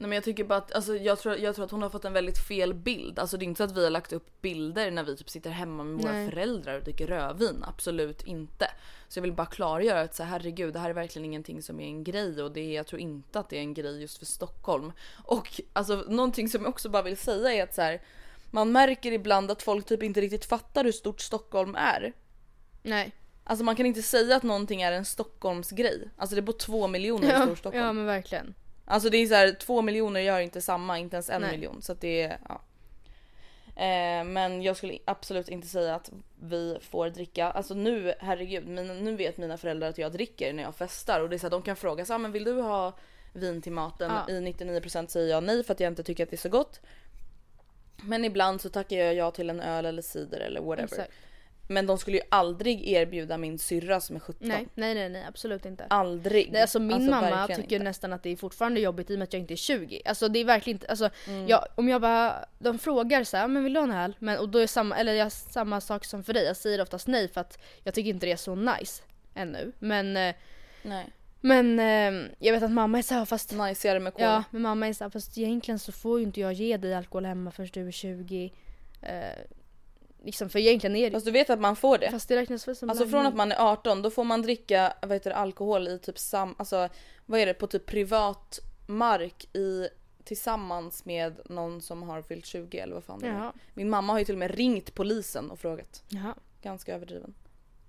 Nej men jag tycker bara att, alltså jag tror, jag tror att hon har fått en väldigt fel bild. Alltså det är inte så att vi har lagt upp bilder när vi typ sitter hemma med våra Nej. föräldrar och dricker rödvin. Absolut inte. Så jag vill bara klargöra att så här, herregud det här är verkligen ingenting som är en grej och det är, jag tror inte att det är en grej just för Stockholm. Och alltså någonting som jag också bara vill säga är att så här, man märker ibland att folk typ inte riktigt fattar hur stort Stockholm är. Nej. Alltså man kan inte säga att någonting är en Stockholmsgrej. Alltså det bor två miljoner i Ja, Storstockholm. ja men verkligen. Alltså det är så här, två miljoner gör inte samma, inte ens en Nej. miljon. Så att det är, ja. Eh, men jag skulle absolut inte säga att vi får dricka. Alltså nu, herregud, mina, nu vet mina föräldrar att jag dricker när jag festar. Och det är så här, de kan fråga så här, men vill du ha vin till maten? Ja. I 99% säger jag nej för att jag inte tycker att det är så gott. Men ibland så tackar jag ja till en öl eller cider eller whatever. Exakt. Men de skulle ju aldrig erbjuda min syrra som är 17. Nej, nej, nej, nej, absolut inte. Aldrig. Nej, alltså min mamma verkligen tycker inte. nästan att det är fortfarande jobbigt i och med att jag inte är 20. Alltså det är verkligen inte, alltså Mm. jag, om jag bara, de frågar så här, men vill du ha en öl? Men, och då är samma, eller jag samma sak som för dig, jag säger oftast nej för att jag tycker inte det är så nice ännu. Men, eh, Nej. men eh, jag vet att mamma är så här, fast Najsigare med cola. Ja, men mamma är såhär, fast egentligen så får ju inte jag ge dig alkohol hemma förrän du är 20. Eh, liksom, för egentligen är det... Fast du vet att man får det? Fast det räknas väl som Alltså från att man är 18 då får man dricka vad heter det, alkohol i typ sam, alltså vad är det på typ privat mark i tillsammans med någon som har fyllt 20 eller vad fan det är. Min mamma har ju till och med ringt polisen och frågat. jaha. Ganska överdriven.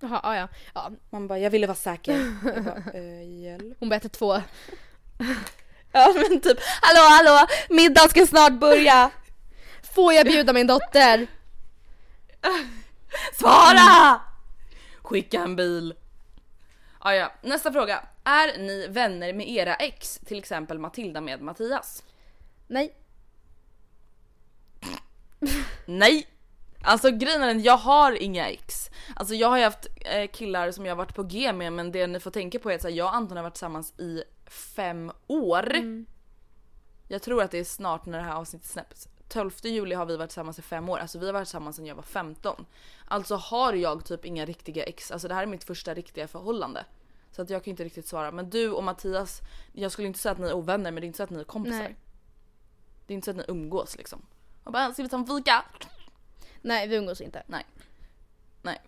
Jaha, ja, ja. ja. Man bara jag ville vara säker. Jag bara, eh, hjälp. Hon berättade två. Ja men typ hallå hallå middagen ska snart börja. Får jag bjuda min dotter? Svara! Skicka en bil. Ah, ja. Nästa fråga. Är ni vänner med era ex? Till exempel Matilda med Mattias? Nej. Nej! Alltså grejen är jag har inga ex. Alltså jag har ju haft eh, killar som jag har varit på G med men det ni får tänka på är att så här, jag och Anton har varit tillsammans i fem år. Jag tror att det är snart när det här avsnittet släpps. 12 juli har vi varit tillsammans i fem år, alltså vi har varit tillsammans sedan jag var 15. Alltså har jag typ inga riktiga ex, alltså det här är mitt första riktiga förhållande. Så att jag kan inte riktigt svara. Men du och Mattias, jag skulle inte säga att ni är ovänner men det är inte så att ni är kompisar. Nej. Det är inte så att ni umgås liksom. Och bara, ska vi ta en fika? Nej, vi umgås inte. Nej.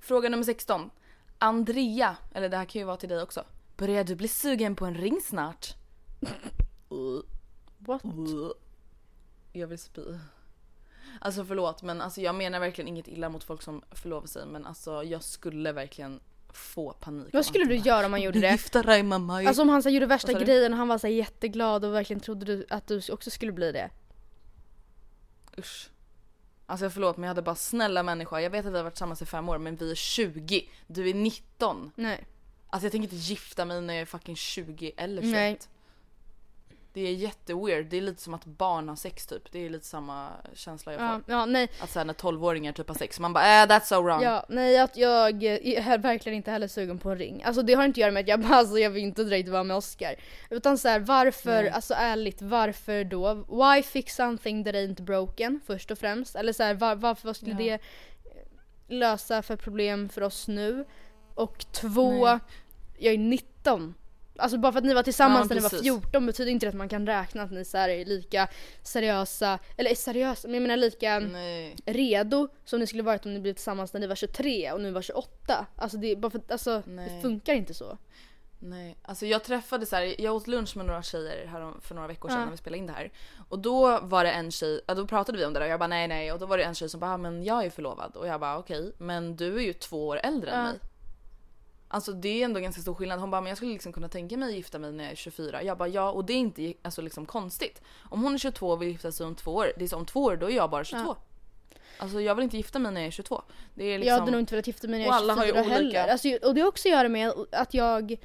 Fråga nummer 16. Andrea, eller det här kan ju vara till dig också. Börjar du bli sugen på en ring snart? What? Jag vill spy. Alltså förlåt men alltså jag menar verkligen inget illa mot folk som förlovar sig men alltså jag skulle verkligen få panik. Vad skulle du göra om man gjorde det? Gifta dig mig. Alltså om han så gjorde värsta grejen och han var så jätteglad och verkligen trodde du, att du också skulle bli det. Usch. Alltså förlåt men jag hade bara snälla människa. Jag vet att vi har varit tillsammans i fem år men vi är 20. Du är 19. Nej. Alltså jag tänker inte gifta mig när jag är fucking 20 eller 21. Nej. Det är jätteweird. Det är lite som att barn har sex typ. Det är lite samma känsla jag får. Ja, ja, nej. Att såhär när 12-åringar typ har sex. Man bara äh, that's so wrong. Ja, nej att jag eh, är verkligen inte heller sugen på en ring. Alltså det har inte att göra med att jag bara alltså, jag vill inte direkt vara med Oscar. Utan så här, varför, Nej. alltså ärligt, varför då? Why fix something that ain't broken först och främst? Eller så här, var, varför, vad skulle Ja. det eh, lösa för problem för oss nu? Och två, Nej. jag är 19. Alltså bara för att ni var tillsammans Ja, när ni var precis. 14 betyder inte det att man kan räkna att ni så är lika seriösa, eller är seriösa, men jag menar lika Nej. redo som ni skulle varit om ni blev tillsammans när ni var 23 och nu var 28. Alltså det, bara för, alltså, det funkar inte så. Nej, alltså jag träffade så här, jag åt lunch med några tjejer här för några veckor sedan Ja. när vi spelade in det här. Och då var det en tjej, då pratade vi om det där och jag bara nej nej och då var det en tjej som bara "Ah, men jag är förlovad och jag bara okej men du är ju två år äldre än Ja. mig. Alltså det är ändå ganska stor skillnad. Hon bara men jag skulle liksom kunna tänka mig att gifta mig när jag är 24. Jag bara ja och det är inte alltså liksom konstigt. Om hon är 22 och vill gifta sig om två år, det är så om två år då är jag bara 22. Alltså jag vill inte gifta mig när jag är 22. Det är liksom... Jag hade nog inte velat gifta mig när jag Och är alla har ju 24 olika- heller. Alltså, och det har också att göra med att jag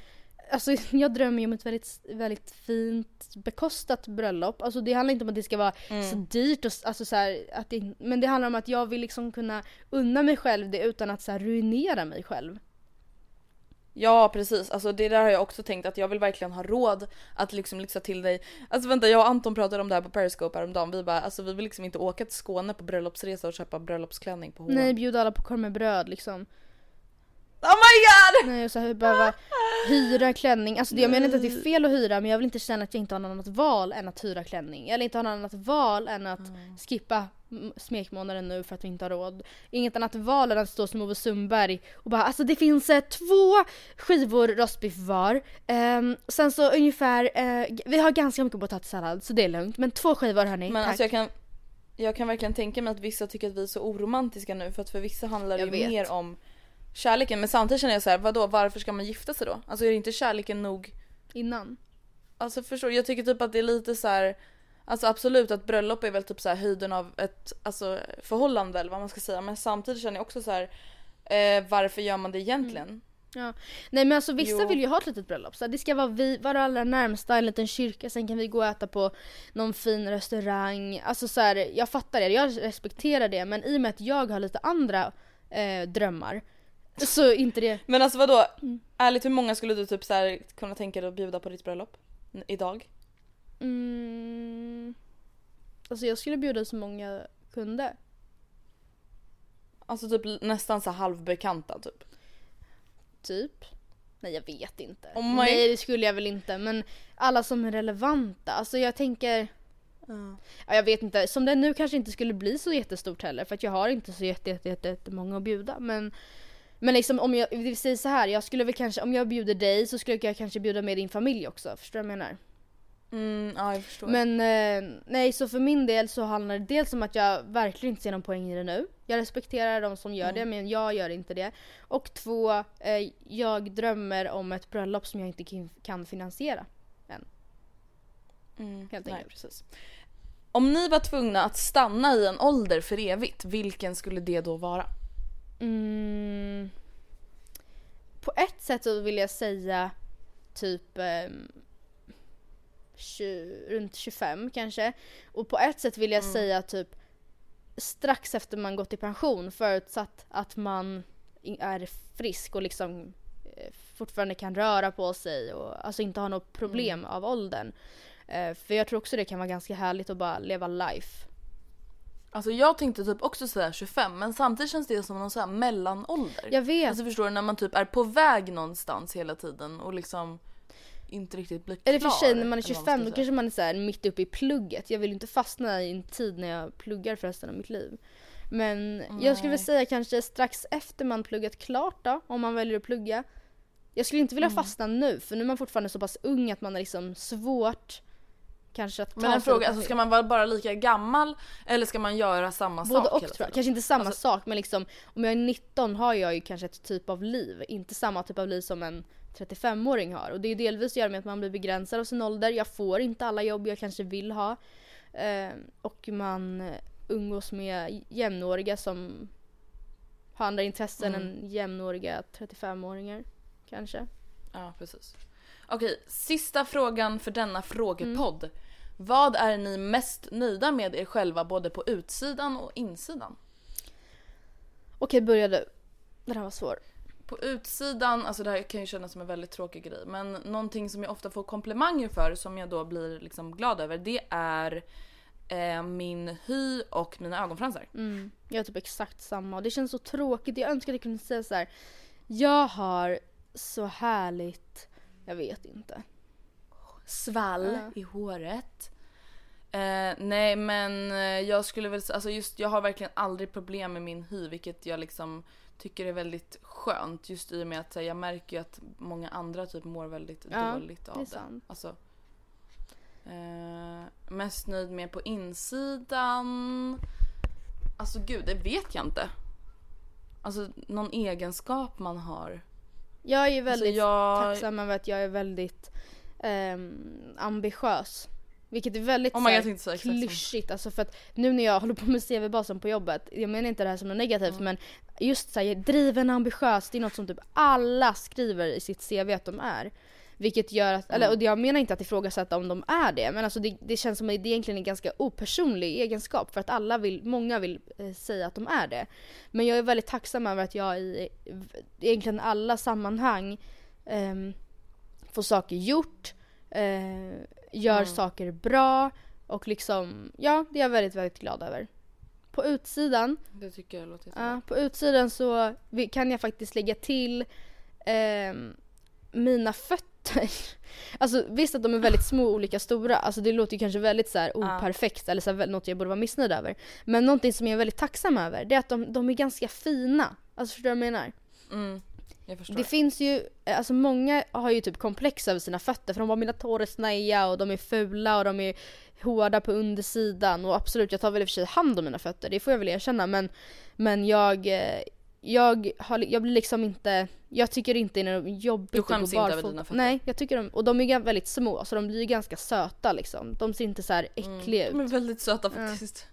Alltså jag drömmer ju om ett väldigt, väldigt fint bekostat bröllop. Alltså det handlar inte om att det ska vara Mm. så dyrt och alltså så här, att det, men det handlar om att jag vill liksom kunna unna mig själv det utan att så ruinera mig själv. Ja precis, alltså det där har jag också tänkt att jag vill verkligen ha råd att liksom lyxa till dig. Alltså vänta jag och Anton pratade om det här på Periscope häromdagen. Vi bara alltså vi vill liksom inte åka till Skåne på bröllopsresa och köpa bröllopsklänning på H&M. Nej, bjuda alla på korv med bröd liksom. Oh my god! Nej, och så här, behöva hyra klänning. Alltså det, jag menar inte att det är fel att hyra men jag vill inte känna att jag inte har något annat val än att hyra klänning. Eller inte har något annat val än att skippa mm, smekmånaden nu för att vi inte har råd. Inget annat val än att stå som Ove Sundberg och bara alltså det finns eh, två skivor rostbiff var. Ehm, sen så ungefär, eh, vi har ganska mycket potatissallad så det är lugnt. Men två skivor hörni, Men tack. alltså jag kan, jag kan verkligen tänka mig att vissa tycker att vi är så oromantiska nu för att för vissa handlar det Jag ju vet. mer om kärleken. Men samtidigt känner jag så här, vadå varför ska man gifta sig då? Alltså är det inte kärleken nog? Innan. Alltså förstår? Jag tycker typ att det är lite så här. Alltså absolut att bröllop är väl typ så här höjden av ett alltså, förhållande eller vad man ska säga. Men samtidigt känner jag också så här. Eh, varför gör man det egentligen? Ja. Nej men alltså vissa Jo. vill ju ha ett litet bröllop. Så det ska vara vi, vara allra närmsta, en liten kyrka, sen kan vi gå och äta på någon fin restaurang. Alltså så här, jag fattar det, jag respekterar det men i och med att jag har lite andra eh, drömmar så inte det... Men alltså vadå? Mm. Ärligt hur många skulle du typ så här kunna tänka dig att bjuda på ditt bröllop? Idag? Mm, alltså jag skulle bjuda så många jag kunde. Alltså typ nästan så halvbekanta typ. Typ. Nej jag vet inte. Oh Nej det skulle jag väl inte men alla som är relevanta. Alltså jag tänker Ja, jag vet inte. Som det är nu kanske inte skulle bli så jättestort heller för att jag har inte så jätte, jätte, jätte, jättemånga att bjuda. Men, men liksom om jag, vill säga så här, jag skulle väl kanske, om jag bjuder dig så skulle jag kanske bjuda med din familj också. Förstår du vad jag menar? Mm, ja jag förstår. Men eh, nej, så för min del så handlar det dels om att jag verkligen inte ser någon poäng i det nu. Jag respekterar de som gör det men jag gör inte det. Och två, eh, jag drömmer om ett bröllop som jag inte kan- finansiera. Mm, helt nej, enkelt. precis. Om ni var tvungna att stanna i en ålder för evigt, vilken skulle det då vara? Mm. På ett sätt så vill jag säga typ ehm, 20, runt 25 kanske. Och på ett sätt vill jag säga typ strax efter man gått i pension förutsatt att man är frisk och liksom eh, fortfarande kan röra på sig och alltså inte har något problem av åldern. Eh, för jag tror också det kan vara ganska härligt att bara leva life. Alltså jag tänkte typ också säga 25 men samtidigt känns det som någon sån här mellanålder. Jag vet. Alltså förstår du när man typ är på väg någonstans hela tiden och liksom inte riktigt blir klar. Eller för sig när man är eller vad 25 ska då kanske man är så här mitt uppe i plugget. Jag vill inte fastna i en tid när jag pluggar för resten av mitt liv. Men jag skulle väl Nej. säga kanske strax efter man pluggat klart då, om man väljer att plugga. Jag skulle inte vilja Mm. fastna nu för nu är man fortfarande så pass ung att man har liksom svårt kanske att ta Men en fråga, alltså, ska man vara bara lika gammal eller ska man göra samma Både sak och hela tror jag. Kanske inte samma Alltså- sak men liksom om jag är 19 har jag ju kanske ett typ av liv. Inte samma typ av liv som en 35-åring har. Och det är delvis att göra med att man blir begränsad av sin ålder. Jag får inte alla jobb jag kanske vill ha. Eh, och man umgås med jämnåriga som har andra intressen Mm. än jämnåriga 35-åringar. Kanske. Ja, precis. Okej, sista frågan för denna frågepodd. Mm. Vad är ni mest nöjda med er själva både på utsidan och insidan? Okej, börja du. Den här var svår. På utsidan, alltså det här kan ju kännas som en väldigt tråkig grej, men någonting som jag ofta får komplimanger för som jag då blir liksom glad över det är eh, min hy och mina ögonfransar. Mm. Jag har typ exakt samma och det känns så tråkigt. Jag önskar att jag kunde säga så här. Jag har så härligt, jag vet inte. Svall Ja. i håret. Eh, nej men eh, jag skulle väl säga, alltså just jag har verkligen aldrig problem med min hy vilket jag liksom tycker är väldigt skönt just i och med att här, jag märker ju att många andra typ mår väldigt Ja, dåligt av det är det. sant. Alltså, eh, mest nöjd med på insidan. Alltså gud, det vet jag inte. Alltså någon egenskap man har. Jag är ju väldigt Alltså, jag- tacksam över att jag är väldigt ehm, ambitiös. Vilket är väldigt Oh så här, God, samma. klyschigt. Alltså för att nu när jag håller på med CV-basen på jobbet, jag menar inte det här som något negativt Mm. men just såhär driven ambitiös, det är något som typ alla skriver i sitt CV att de är. Vilket gör att, eller Mm. och jag menar inte att ifrågasätta om de är det men alltså det, det känns som att det egentligen är en ganska opersonlig egenskap för att alla vill, många vill eh, säga att de är det. Men jag är väldigt tacksam över att jag i egentligen alla sammanhang ehm, får saker gjort, eh, gör Mm. saker bra och liksom, ja det är jag väldigt, väldigt glad över. På utsidan, Det tycker jag låter jättebra. ja, på utsidan så kan jag faktiskt lägga till ehm, mina fötter. Alltså visst att de är väldigt små och olika stora, alltså det låter ju kanske väldigt så här Ja. operfekt eller så här, något jag borde vara missnöjd över. Men någonting som jag är väldigt tacksam över det är att de, de är ganska fina. Alltså förstår du vad jag menar? Mm, förstår. Det finns ju, alltså många har ju typ komplex över sina fötter för de bara mina tår är snäja och de är fula och de är hårda på undersidan och absolut jag tar väl i och för sig hand om mina fötter, det får jag väl erkänna men Men jag, eh, jag, har, jag blir liksom inte, jag tycker inte det är jobbigt Du skäms att gå inte över barfota. dina fötter? Nej, jag tycker de, och de är väldigt små så de blir ganska söta liksom. De ser inte så här äckliga Mm. De är ut. väldigt söta faktiskt.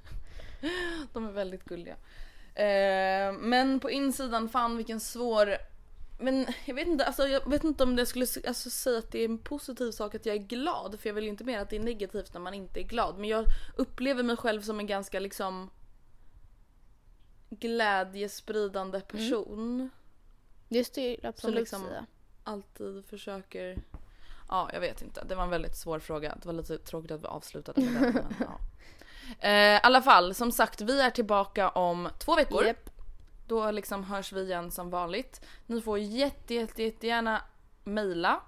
De är väldigt gulliga. Eh, men på insidan, fan vilken svår... Men jag vet inte, alltså, jag vet inte om jag skulle alltså, säga att det är en positiv sak att jag är glad. För jag vill ju inte mer att det är negativt när man inte är glad. Men jag upplever mig själv som en ganska liksom glädjespridande person. Just det, absolut liksom- säga. Alltid försöker... Ja, jag vet inte. Det var en väldigt svår fråga. Det var lite tråkigt att vi avslutade med den. Men, ja. Eh, I alla fall, som sagt, vi är tillbaka om två veckor. Japp. Då liksom hörs vi igen som vanligt. Ni får jätte, jätte, jättegärna mejla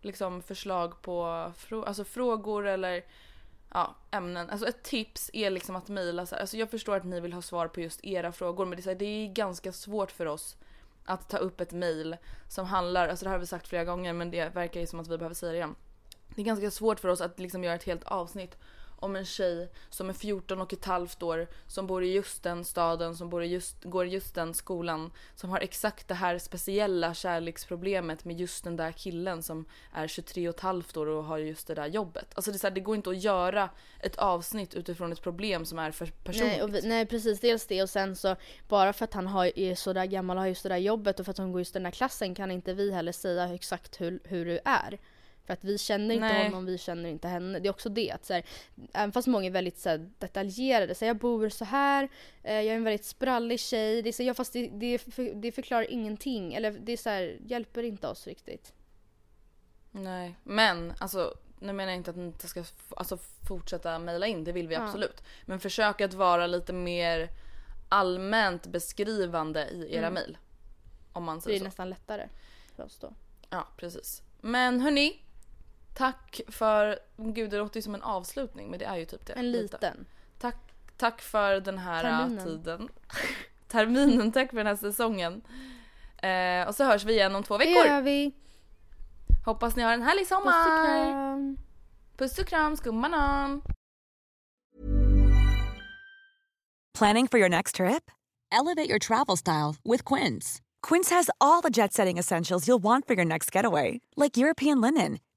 liksom förslag på frå- alltså frågor eller ja, ämnen. Alltså ett tips är liksom att mejla så här. Alltså jag förstår att ni vill ha svar på just era frågor men det är, så här, det är ganska svårt för oss att ta upp ett mejl som handlar, alltså det här har vi sagt flera gånger men det verkar ju som att vi behöver säga det igen. Det är ganska svårt för oss att liksom göra ett helt avsnitt om en tjej som är 14 och ett halvt år som bor i just den staden, som bor i just, går i just den skolan, som har exakt det här speciella kärleksproblemet med just den där killen som är 23 och ett halvt år och har just det där jobbet. Alltså det, är så här, det går inte att göra ett avsnitt utifrån ett problem som är för personligt. Nej, och vi, nej precis, dels det och sen så bara för att han har, är sådär gammal och har just det där jobbet och för att hon går just den där klassen kan inte vi heller säga exakt hur, hur du är. För att vi känner inte Nej. honom, vi känner inte henne. Det är också det att så här, även fast många är väldigt så här, detaljerade, så här, jag bor så här, eh, jag är en väldigt sprallig tjej, det är så, ja, fast det, det, för, det förklarar ingenting. Eller det är så här, hjälper inte oss riktigt. Nej, men alltså nu menar jag inte att ni inte ska alltså, fortsätta mejla in, det vill vi Ja. absolut. Men försök att vara lite mer allmänt beskrivande i era Mm. mejl. Om man Det säger är så. nästan lättare för oss då. Ja, precis. Men hörni, Tack för, gud det låter ju som en avslutning men det är ju typ det. En Lite. liten. Tack, tack för den här äh, Terminen. tiden. Terminen, tack för den här säsongen. Eh, och så hörs vi igen om två Det veckor. gör vi. Hoppas ni har en härlig Puss och sommar. kram. Puss och kram skummanan. Planning for your next trip? Elevate your travel style with Quince. Quince has all the jet setting essentials you'll want for your next getaway, like European linen,